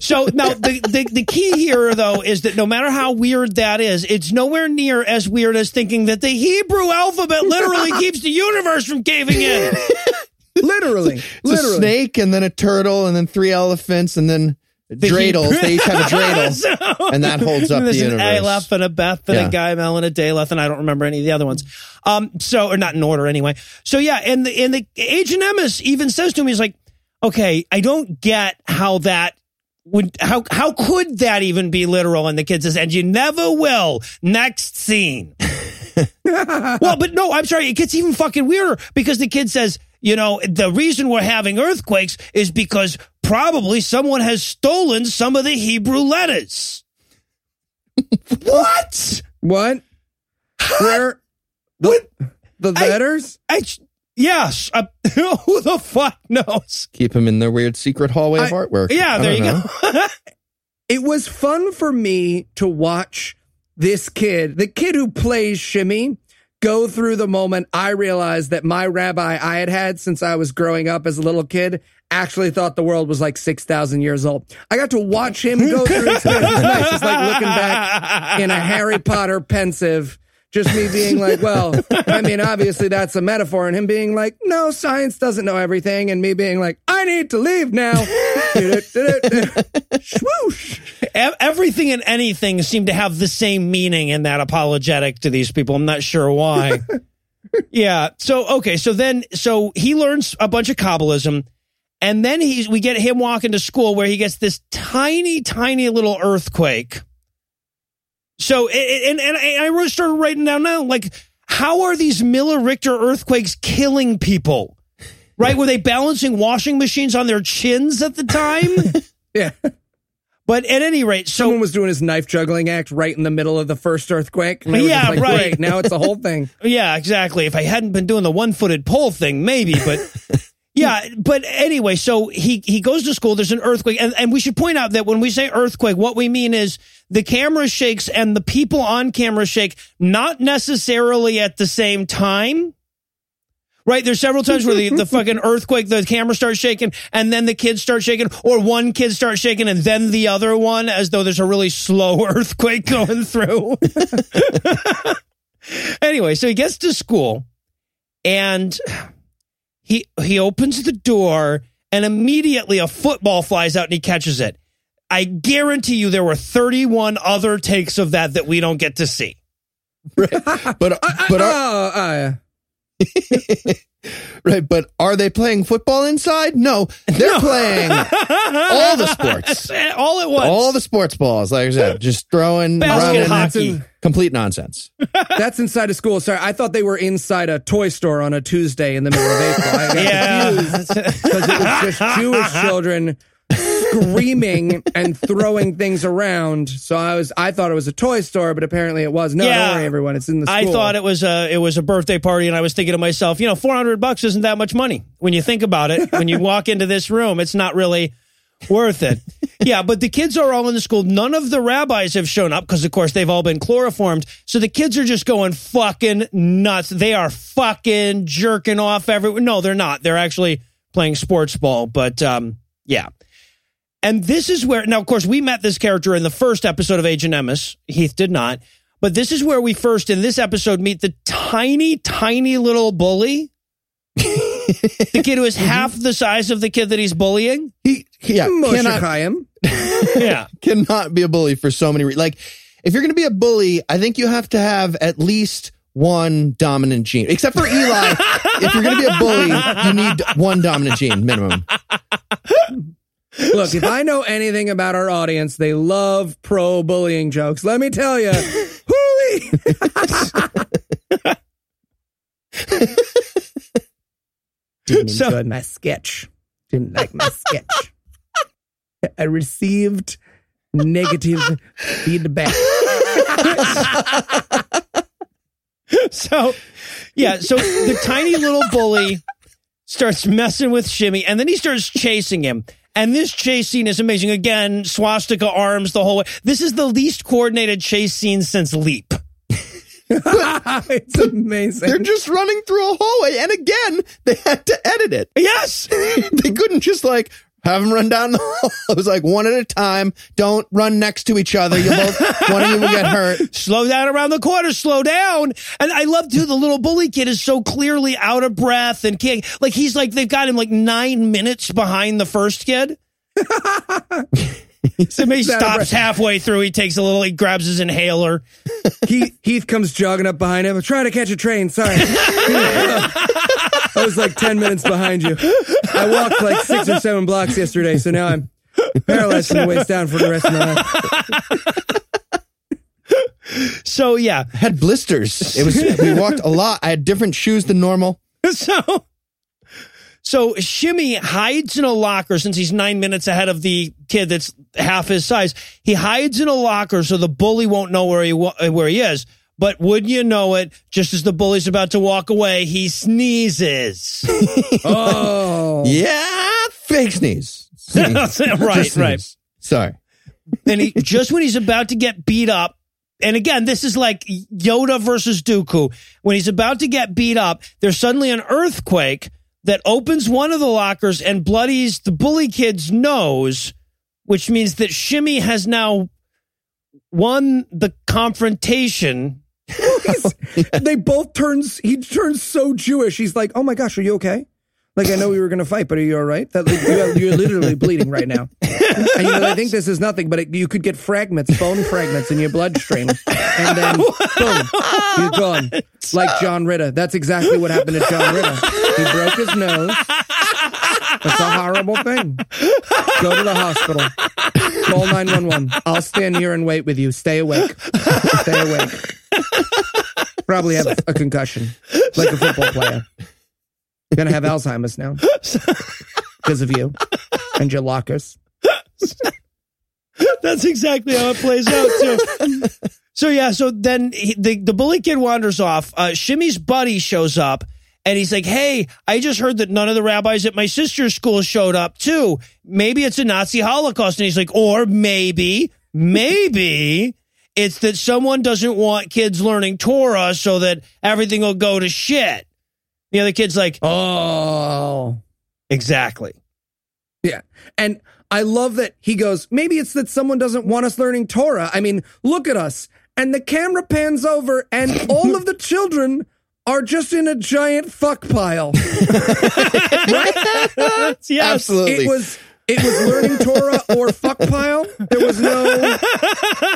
So now the, the the key here though is that no matter how weird that is, it's nowhere near as weird as thinking that the Hebrew alphabet literally keeps the universe from caving in. Literally, It's literally. a snake and then a turtle and then three elephants and then dreidels. They each have a dreidel, and that holds up the There's an. Aleph and a Beth and Yeah. a Gaimel and a Daleth, and I don't remember any of the other ones. Um, so or not in order anyway. So yeah, and the and the Agent Emes even says to me, he's like, okay, I don't get how that would how how could that even be literal? And the kid says, and you never will. Next scene. well, but no, I'm sorry. It gets even fucking weirder because the kid says, you know, the reason we're having earthquakes is because probably someone has stolen some of the Hebrew letters. what? What? Where? The, the letters? I, yes. Uh, who the fuck knows? Keep them in their weird secret hallway of I- artwork. Yeah, there you know. go. it was fun for me to watch this kid, the kid who plays Shimmy, go through the moment I realized that my rabbi I had had since I was growing up as a little kid actually thought the world was like 6,000 years old. I got to watch him go through his kid. It was nice. It's like looking back in a Harry Potter Pensieve. Just me being like, well, I mean, obviously that's a metaphor, and him being like, no, science doesn't know everything, and me being like, I need to leave now. Swoosh. Everything and anything seem to have the same meaning in that apologetic to these people. I'm not sure why. yeah. So okay. So then, so he learns a bunch of Kabbalism, and then he's we get him walking to school where he gets this tiny, tiny little earthquake. So and and, and I really started writing down now like how are these Miller Richter earthquakes killing people? Right? Were they balancing washing machines on their chins at the time? Yeah. But at any rate, so Someone was doing his knife juggling act right in the middle of the first earthquake. Yeah, like, right. Now it's a whole thing. Yeah, exactly. If I hadn't been doing the one footed pole thing, maybe, but yeah, but anyway, so he, he goes to school, there's an earthquake, and, and we should point out that when we say earthquake, what we mean is the camera shakes and the people on camera shake, not necessarily at the same time. Right, there's several times where the, the fucking earthquake, the camera starts shaking, and then the kids start shaking, or one kid starts shaking, and then the other one, as though there's a really slow earthquake going through. anyway, so he gets to school and he he opens the door and immediately a football flies out and he catches it. I guarantee you there were 31 other takes of that that we don't get to see. But but are, uh, uh, right, but are they playing football inside? No, they're playing all the sports. All at once. All the sports balls, like I said, just throwing, Basket hockey. complete nonsense. that's inside a school. Sorry, I thought they were inside a toy store on a Tuesday in the middle of April. I got yeah. because it was just Jewish children screaming and throwing things around. So I was, I thought it was a toy store, but apparently it was. No, Yeah. don't worry, everyone. It's in the. School. I thought it was a it was a birthday party, and I was thinking to myself, you know, four hundred bucks isn't that much money when you think about it. when you walk into this room, it's not really worth it. yeah, but the kids are all in the school. None of the rabbis have shown up because, of course, they've all been chloroformed. So the kids are just going fucking nuts. They are fucking jerking off everywhere. No, they're not. They're actually playing sports ball. But um, yeah. And this is where, now, of course, we met this character in the first episode of Agent Emes. Heath did not. But this is where we first, in this episode, meet the tiny, tiny little bully. the kid who is mm-hmm. half the size of the kid that he's bullying. He, yeah, Moshe cannot, Chaim. Yeah. cannot be a bully for so many reasons. Like, if you're going to be a bully, I think you have to have at least one dominant gene. Except for Eli, if you're going to be a bully, you need one dominant gene minimum. Look, if I know anything about our audience, they love pro bullying jokes. Let me tell you. Hooey! Didn't So- enjoy my sketch. Didn't like my sketch. I received negative feedback. So, yeah. So the tiny little bully starts messing with Shimmy, and then he starts chasing him. And this chase scene is amazing. Again, swastika arms the whole way. This is the least coordinated chase scene since Leap. it's amazing. They're just running through a hallway. And again, they had to edit it. Yes. they couldn't just like have them run down the hall. It was like one at a time. Don't run next to each other. You both, one of you will get hurt. slow down around the corner, slow down. And I love too, the little bully kid is so clearly out of breath and can't, like, he's like, they've got him like nine minutes behind the first kid. so he stops halfway through. He takes a little, he grabs his inhaler. Heath, Heath comes jogging up behind him. I'm trying to catch a train. Sorry. I was like 10 minutes behind you. I walked like six or seven blocks yesterday, so now I'm paralyzed from the waist down for the rest of my life. So yeah. Had blisters. It was, we walked a lot. I had different shoes than normal. So, so Shimmy hides in a locker since he's nine minutes ahead of the kid that's half his size. He hides in a locker so the bully won't know where he where he is. But wouldn't you know it? Just as the bully's about to walk away, he sneezes. Oh. Yeah. Fake sneeze. Sneeze. right, Just right. Sorry. and he just when he's about to get beat up and again this is like yoda versus dooku when he's about to get beat up there's suddenly an earthquake that opens one of the lockers and bloodies the bully kid's nose which means that shimmy has now won the confrontation They both turns, he turns so Jewish. He's like, oh my gosh, are you okay? Like, I know we were going to fight, but are you all right? That like, you're, you're literally bleeding right now. And you know, I think this is nothing, but it, you could get fragments, bone fragments in your bloodstream. And then, boom, you're gone. Like John Ritter. That's exactly what happened to John Ritter. He broke his nose. That's a horrible thing. Go to the hospital. Call 911. I'll stand here and wait with you. Stay awake. Stay awake. Probably have a concussion, like a football player. Gonna have Alzheimer's now because of you and your lockers. That's exactly how it plays out too. so yeah, so then he, the the bully kid wanders off. Uh, Shimmy's buddy shows up, and he's like, "Hey, I just heard that none of the rabbis at my sister's school showed up too. Maybe it's a Nazi Holocaust." And he's like, "Or maybe, maybe." It's that someone doesn't want kids learning Torah so that everything will go to shit. The other kid's like, Oh, exactly. yeah. And I love that he goes, maybe it's that someone doesn't want us learning Torah. I mean, look at us. And the camera pans over, and all of the children are just in a giant fuck pile. yes. Absolutely. It was. It was learning Torah or fuck pile. There was no.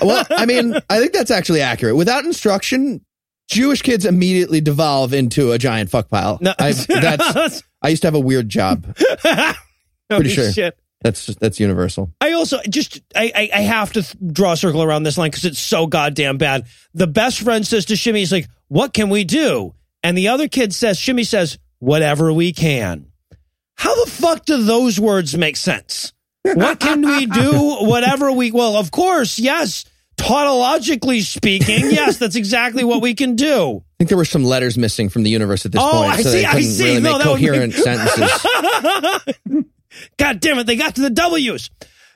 well, I mean, I think that's actually accurate. Without instruction, Jewish kids immediately devolve into a giant fuck pile. No. I, that's, I used to have a weird job. Pretty sure. Shit. That's that's universal. I also just I I, I have to th- draw a circle around this line because it's so goddamn bad. The best friend says to Shimmy, he's like, "What can we do?" And the other kid says, "Shimmy says, whatever we can." How the fuck do those words make sense? What can we do? Whatever we well, of course, yes. Tautologically speaking, yes, that's exactly what we can do. I think there were some letters missing from the universe at this Oh, point, I so see, they I couldn't see. really No, make that would make- coherent sentences. God damn it, they got to the W's.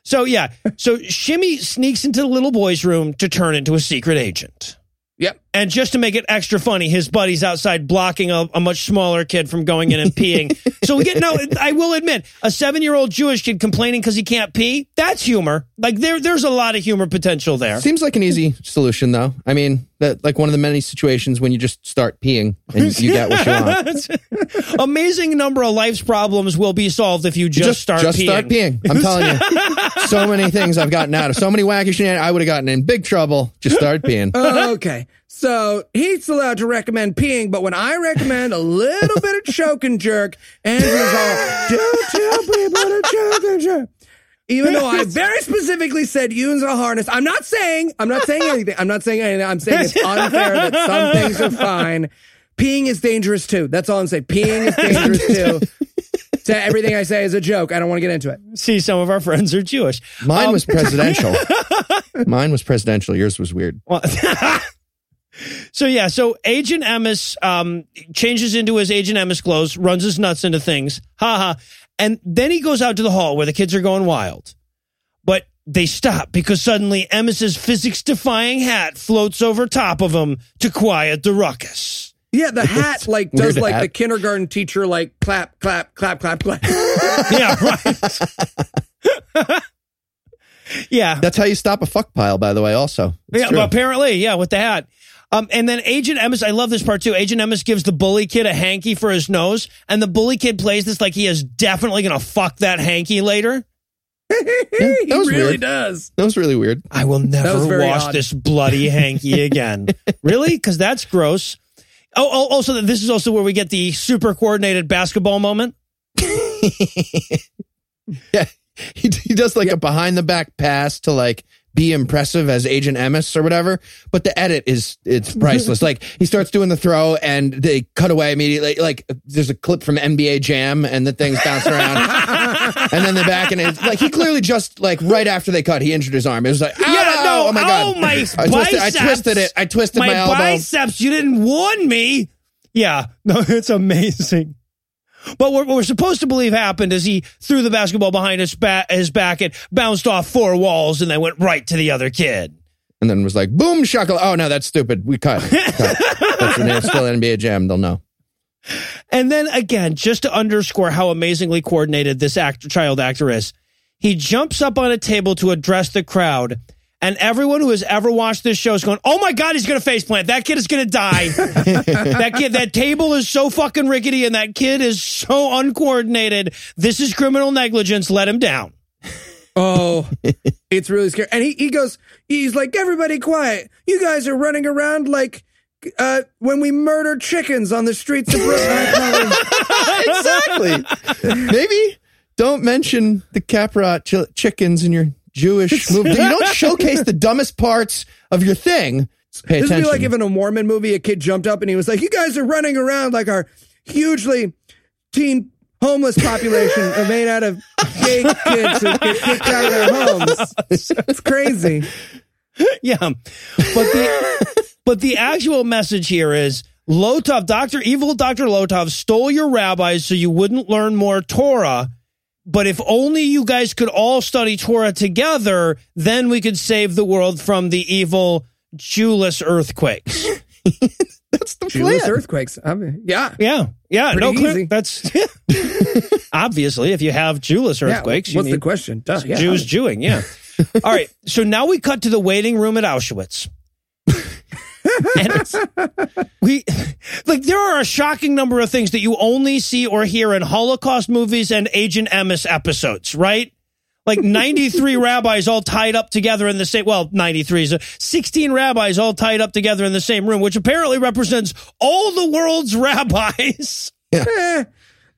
So yeah, so Shimmy sneaks into the little boy's room to turn into a secret agent. Yep. And just to make it extra funny, his buddy's outside blocking a, a much smaller kid from going in and peeing. so we get no. I will admit, a seven-year-old Jewish kid complaining because he can't pee. That's humor. Like there, there's a lot of humor potential there. Seems like an easy solution, though. I mean, that like one of the many situations when you just start peeing and you get what you want. Amazing number of life's problems will be solved if you just, start just peeing. start peeing. I'm telling you, so many things I've gotten out of, so many wacky shenanigans. I would have gotten in big trouble. Just start peeing. okay. So he's allowed to recommend peeing, but when I recommend a little bit of choke and jerk, Andrew's all, don't tell people to choke and jerk. Even though I very specifically said use a harness. I'm not saying, I'm not saying anything. I'm not saying anything. I'm saying it's unfair that some things are fine. Peeing is dangerous too. That's all I'm saying. Peeing is dangerous too. So everything I say is a joke. I don't want to get into it. See, some of our friends are Jewish. Mine Um, was presidential. Mine was presidential. Yours was weird. Well, so yeah, so Agent Emes um, changes into his Agent Emes clothes, runs his nuts into things, haha, and then he goes out to the hall where the kids are going wild. But they stop because suddenly Emes's physics-defying hat floats over top of him to quiet the ruckus. Yeah, the hat like does like hat. the kindergarten teacher like clap, clap, clap, clap, clap. Yeah, right. yeah, That's how you stop a fuck pile, by the way, also. It's yeah, true. well, apparently, yeah, with the hat. Um, and then Agent Emes, I love this part too. Agent Emes gives the bully kid a hanky for his nose, and the bully kid plays this like he is definitely gonna fuck that hanky later. Yeah, he that was really weird. does. That was really weird. I will never wash odd. this bloody hanky again. really? Because that's gross. Oh, oh, oh also, this is also where we get the super coordinated basketball moment. Yeah. He, he does like a behind the back pass to like be impressive as Agent Emes or whatever, but the edit is it's priceless. like he starts doing the throw and they cut away immediately. Like there's a clip from NBA Jam and the things bounce around, and then the back and it's like he clearly just like right after they cut, he injured his arm. It was like Yeah, oh, no, oh my god, oh, my I twisted, I twisted it, I twisted my, my elbow. biceps. You didn't warn me. Yeah, no, it's amazing. But what we're supposed to believe happened is he threw the basketball behind his back, his back, and bounced off four walls, and then went right to the other kid. And then was like boom shakala. Oh no, that's stupid. We cut. cut. That's the name. Still NBA Jam. They'll know. And then again, just to underscore how amazingly coordinated this actor, child actor is, he jumps up on a table to address the crowd. And everyone who has ever watched this show is going, "Oh my god, he's going to faceplant! That kid is going to die! that kid, that table is so fucking rickety, and that kid is so uncoordinated. This is criminal negligence. Let him down." Oh, it's really scary. And he, he goes, he's like, everybody quiet. You guys are running around like uh, when we murder chickens on the streets of Brooklyn. exactly. Maybe don't mention the Kapparot ch- chickens in your Jewish movie. You don't showcase the dumbest parts of your thing. Pay this would be like if in a Mormon movie a kid jumped up and he was like, you guys are running around like our hugely teen homeless population are made out of gay kids who get kicked out of their homes. It's crazy. yeah. But the but the actual message here is Lotov, Dr. Evil Dr. Lotov stole your rabbis so you wouldn't learn more Torah. But if only you guys could all study Torah together, then we could save the world from the evil Jewless earthquakes. That's the Jewish plan. earthquakes. I mean, yeah. Yeah. Yeah. Pretty no, clear- easy. that's obviously if you have Jewless Yeah, earthquakes, you What's the question? Duh, yeah. Jews Jewing, yeah. All right. So now we cut to the waiting room at Auschwitz. and it's, we like there are a shocking number of things that you only see or hear in Holocaust movies and Agent Emes episodes, right? Like 93 rabbis all tied up together in the same well, 93 is a 16 rabbis all tied up together in the same room, which apparently represents all the world's rabbis. Eh,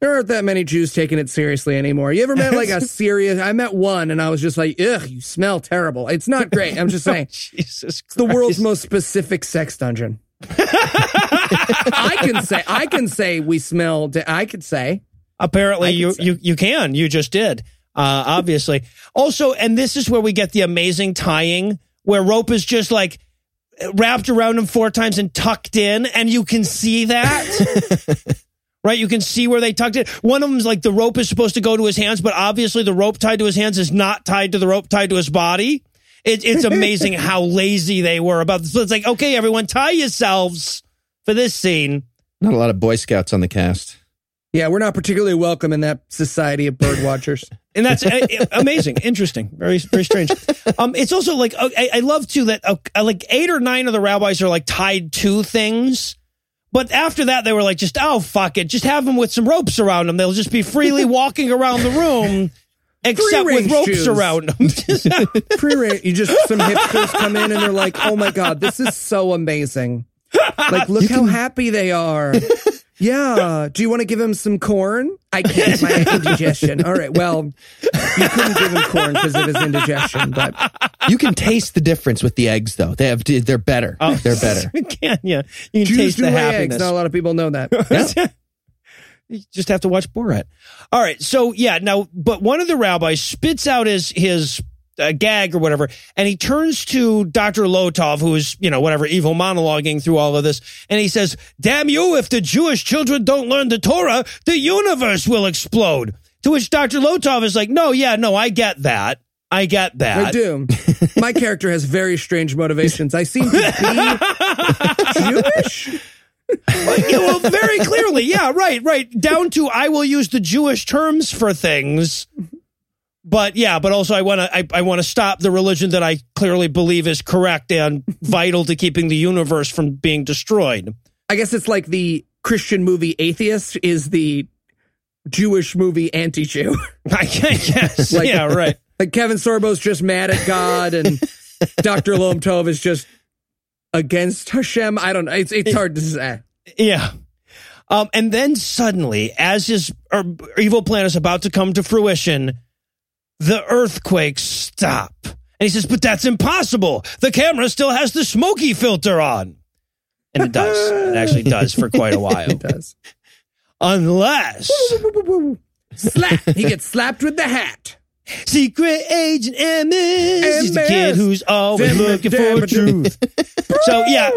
there aren't that many Jews taking it seriously anymore. You ever met like a serious? I met one, and I was just like, "Ugh, you smell terrible." It's not great. I'm just saying, Jesus it's the world's most specific sex dungeon. I can say, I can say we smell. I could say, Apparently, you say. you you can. You just did. Uh, obviously. Also, and this is where we get the amazing tying, where rope is just like wrapped around him four times and tucked in, and you can see that. Right, you can see where they tucked it. One of them's like the rope is supposed to go to his hands, but obviously the rope tied to his hands is not tied to the rope tied to his body. It, it's amazing how lazy they were about this. So it's like, okay, everyone, tie yourselves for this scene. Not a lot of Boy Scouts on the cast. Yeah, we're not particularly welcome in that society of bird watchers. and that's uh, amazing, interesting, very very strange. Um, it's also like uh, I, I love too that uh, like eight or nine of the rabbis are like tied to things, but after that they were like just oh fuck it, just have them with some ropes around them. They'll just be freely walking around the room, except with ropes Jews. around them. Pre you just some hipsters come in and they're like, "Oh my god, this is so amazing! Like, look how happy they are." Yeah. Do you want to give him some corn? I can't. My indigestion. All right. Well, you couldn't give him corn because of his indigestion, but You can taste the difference with the eggs, though. They have they're better. Oh, They're better. can yeah, you can Jews taste the happiness. eggs. Not a lot of people know that. You just have to watch Borat. All right. So yeah, now, but one of the rabbis spits out his his uh, gag or whatever, and he turns to Dr. Lotov, who is you know whatever evil monologuing through all of this, and he says, "Damn you! If the Jewish children don't learn the Torah, the universe will explode." To which Dr. Lotov is like, "No, yeah, no, I get that." I get that. I do. My character has very strange motivations. I seem to be Jewish. yeah, well, very clearly. Yeah, right, right. Down to I will use the Jewish terms for things. But yeah, but also I want to I, I want to stop the religion that I clearly believe is correct and vital to keeping the universe from being destroyed. I guess it's like the Christian movie Atheist is the Jewish movie anti-Jew. I guess. Like- yeah, right. like Kevin Sorbo's just mad at God and Dr. Lom Tov is just against Hashem. I don't know. It's it's hard to say. Yeah. Um, and then suddenly, as his evil plan is about to come to fruition, the earthquakes stop. And he says, But that's impossible. The camera still has the smoky filter on. And it does. It actually does for quite a while. It does. Unless Slap. He gets slapped with the hat. Secret Agent Amos is the kid who's always looking for it. truth. so, yeah.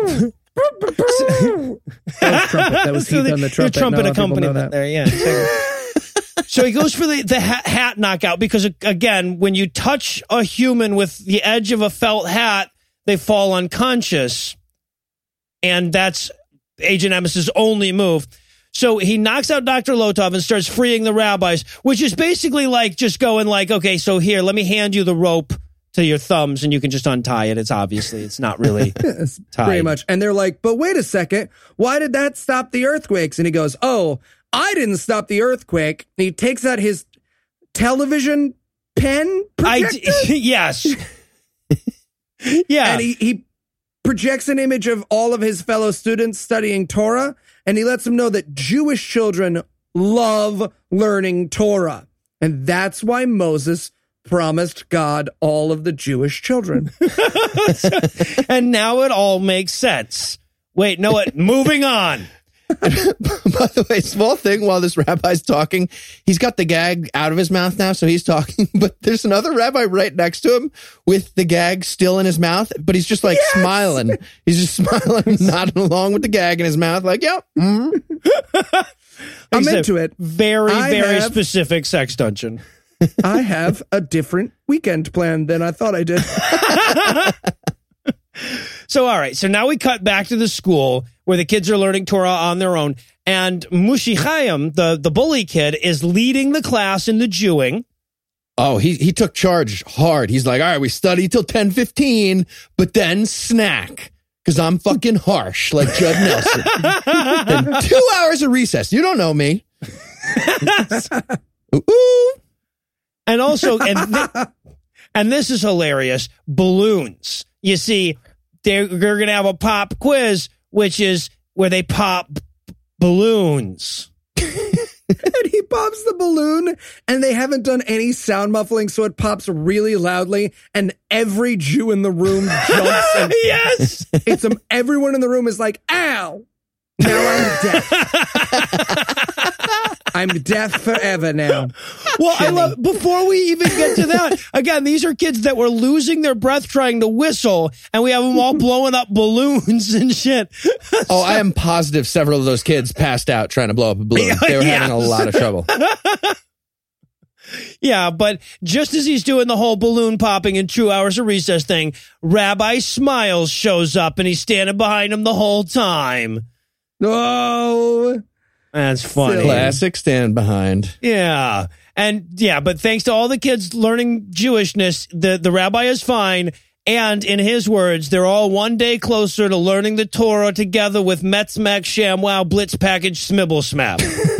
That was trumpet. That was So Heath the, on the trumpet. trumpet Not a lot of people know accompaniment that. there, yeah. so he goes for the, the hat, hat knockout because, again, when you touch a human with the edge of a felt hat, they fall unconscious. And that's Agent Amos's only move. So he knocks out Dr. Lotov and starts freeing the rabbis, which is basically like just going like, okay, so here, let me hand you the rope to your thumbs and you can just untie it. It's obviously, it's not really Yes, tied. Pretty much. And they're like, but wait a second. Why did that stop the earthquakes? And he goes, oh, I didn't stop the earthquake. And he takes out his television pen I, projector. d- yes. yeah. and he, he projects an image of all of his fellow students studying Torah, and he lets them know that Jewish children love learning Torah. And that's why Moses promised God all of the Jewish children. and now it all makes sense. Wait, no, what? Moving on. By the way, small thing while this rabbi's talking, he's got the gag out of his mouth now, so he's talking, but there's another rabbi right next to him with the gag still in his mouth, but he's just like smiling. He's just smiling, nodding along with the gag in his mouth, like, yep. mhm. I'm into it. Very, I very have- specific sex dungeon. I have a different weekend plan than I thought I did. So, all right. So now we cut back to the school where the kids are learning Torah on their own. And Moshe Chaim, the, the bully kid, is leading the class in the Jewing. Oh, he, he took charge hard. He's like, all right, we study till 10 15, but then snack. Cause I'm fucking harsh like Judd Nelson. then two hours of recess. You don't know me. Ooh, ooh. And also, and, thi- and this is hilarious balloons. You see, they're, they're going to have a pop quiz, which is where they pop b- balloons. and he pops the balloon, and they haven't done any sound muffling, so it pops really loudly, and every Jew in the room jumps. And yes. it's um, everyone in the room is like, "Ow!" Now I'm deaf. I'm deaf forever now. Well, I love before we even get to that. Again, these are kids that were losing their breath trying to whistle, and we have them all blowing up balloons and shit. Oh, I am positive several of those kids passed out trying to blow up a balloon. They were having a lot of trouble. Yeah, but just as he's doing the whole balloon popping and two hours of recess thing, Rabbi Smiles shows up and he's standing behind him the whole time. Oh, That's funny. Classic stand behind. Yeah. And yeah, but thanks to all the kids learning Jewishness, the, the rabbi is fine. And in his words, they're all one day closer to learning the Torah together with Metzmack Shamwow Blitz Package Smibble Smap.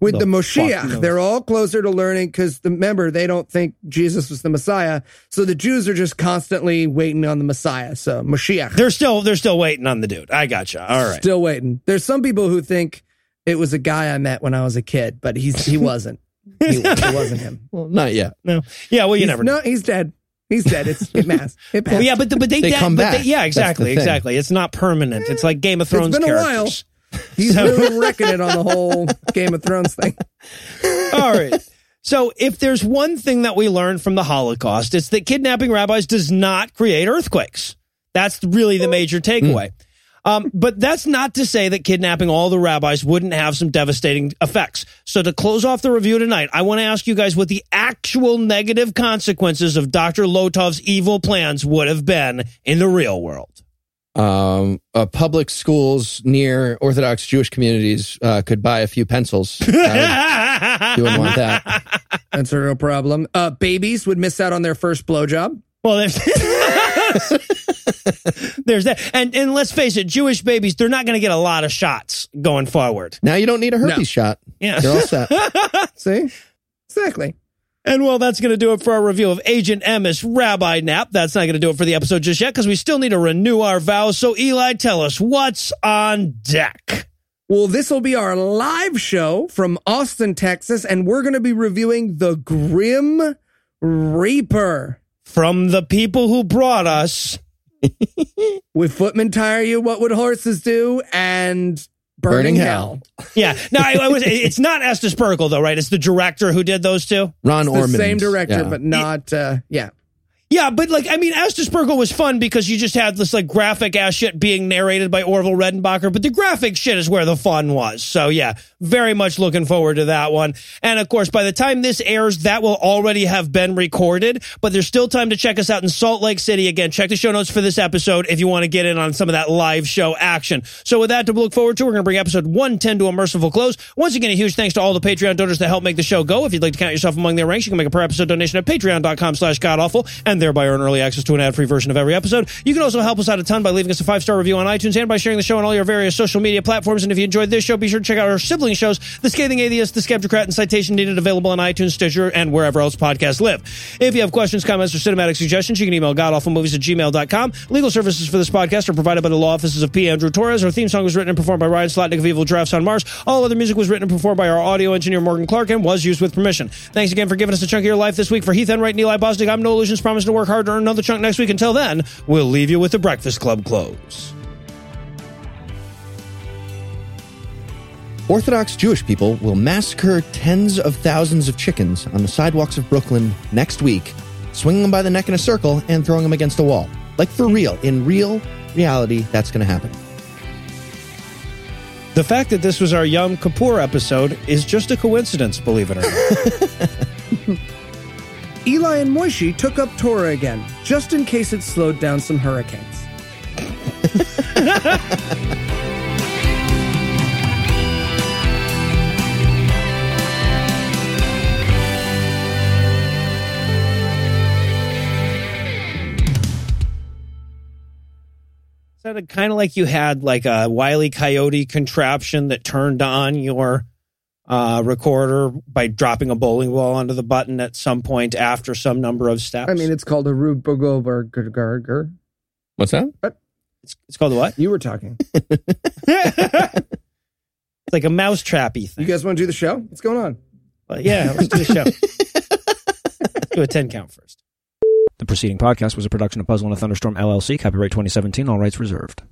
with the, The Moshiach, they're all closer to learning because remember they don't think Jesus was the Messiah, so the Jews are just constantly waiting on the Messiah. So Moshiach, they're still they're still waiting on the dude. I gotcha. All right. still waiting. There's some people who think it was a guy I met when I was a kid, but he's he wasn't. he, it wasn't him. Well, not yet. No. Yeah, well you He's- never know. no, he's dead. He's dead. It's it passed. It passed. Well, yeah, but the, but they, They de- come but they- back. yeah, exactly, exactly. It's not permanent. It's like Game of Thrones It's been a while. he's really wrecking it on the whole Game of Thrones thing. All right. So, if there's one thing that we learned from the Holocaust, it's that kidnapping rabbis does not create earthquakes. That's really the major takeaway. Um, but that's not to say that kidnapping all the rabbis wouldn't have some devastating effects. So, to close off the review tonight, I want to ask you guys what the actual negative consequences of Dr. Lotov's evil plans would have been in the real world. Um, uh, public schools near Orthodox Jewish communities uh, could buy a few pencils. I you wouldn't want that. That's a real problem. Uh, babies would miss out on their first blowjob. Well, there's, there's that. And, and let's face it, Jewish babies, they're not going to get a lot of shots going forward. Now you don't need a herpes No. shot. Yeah. You're all set. See, exactly. And well, that's going to do it for our review of Agent Emes Rabbi Nap. That's not going to do it for the episode just yet because we still need to renew our vows. So, Eli, tell us what's on deck. Well, this will be our live show from Austin, Texas, and we're going to be reviewing the Grim Reaper. From the people who brought us, With footmen tire you? What would horses do? And burning, Burning hell. Yeah. No, I, I was, it's not Estus Pirkle, though, right? It's the director who did those two. Ron The Ormond. same director, Yeah. but not. Uh, yeah, Yeah, but like, I mean, Estus Pirkle was fun because you just had this like graphic ass shit being narrated by Orville Redenbacher, but the graphic shit is where the fun was. So yeah, very much looking forward to that one. And of course, by the time this airs, that will already have been recorded, but there's still time to check us out in Salt Lake City. Again, check the show notes for this episode if you want to get in on some of that live show action. So with that to look forward to, we're going to bring episode 110 to a merciful close. Once again, a huge thanks to all the Patreon donors that help make the show go. If you'd like to count yourself among their ranks, you can make a per episode donation at patreon.com slash godawful and thereby earn early access to an ad-free version of every episode. You can also help us out a ton by leaving us a five-star review on iTunes and by sharing the show on all your various social media platforms. And if you enjoyed this show, be sure to check out our sibling shows, The Scathing Atheist, The Skeptocrat, and Citation Needed, available on iTunes, Stitcher, and wherever else podcasts live. If you have questions, comments, or cinematic suggestions, you can email godawfulmovies at gmail.com. Legal services for this podcast are provided by the law offices of P. Andrew Torres. Our theme song was written and performed by Ryan Slotnick of Evil Giraffes on Mars. All other music was written and performed by our audio engineer, Morgan Clarke, and was used with permission. Thanks again for giving us a chunk of your life this week. For Heath Enright and Eli Bosnick, I'm Noah Lugeons, promising to work hard to earn another chunk next week. Until then, we'll leave you with the Breakfast Club close. Orthodox Jewish people will massacre tens of thousands of chickens on the sidewalks of Brooklyn next week, swinging them by the neck in a circle and throwing them against a wall. Like for real, in real reality, that's going to happen. The fact that this was our Yom Kippur episode is just a coincidence, believe it or not. Eli and Moishi took up Torah again, just in case it slowed down some hurricanes. sounded kind of like you had like a wily coyote contraption that turned on your uh, recorder by dropping a bowling ball onto the button at some point after some number of steps. I mean, it's called a Rube Goldberger. What's that? it's, it's called a what? You were talking. it's like a mouse trappy You guys want to do the show? What's going on? But yeah, let's do the show. do a 10 count first. The preceding podcast was a production of Puzzle and a Thunderstorm LLC, copyright 2017, all rights reserved.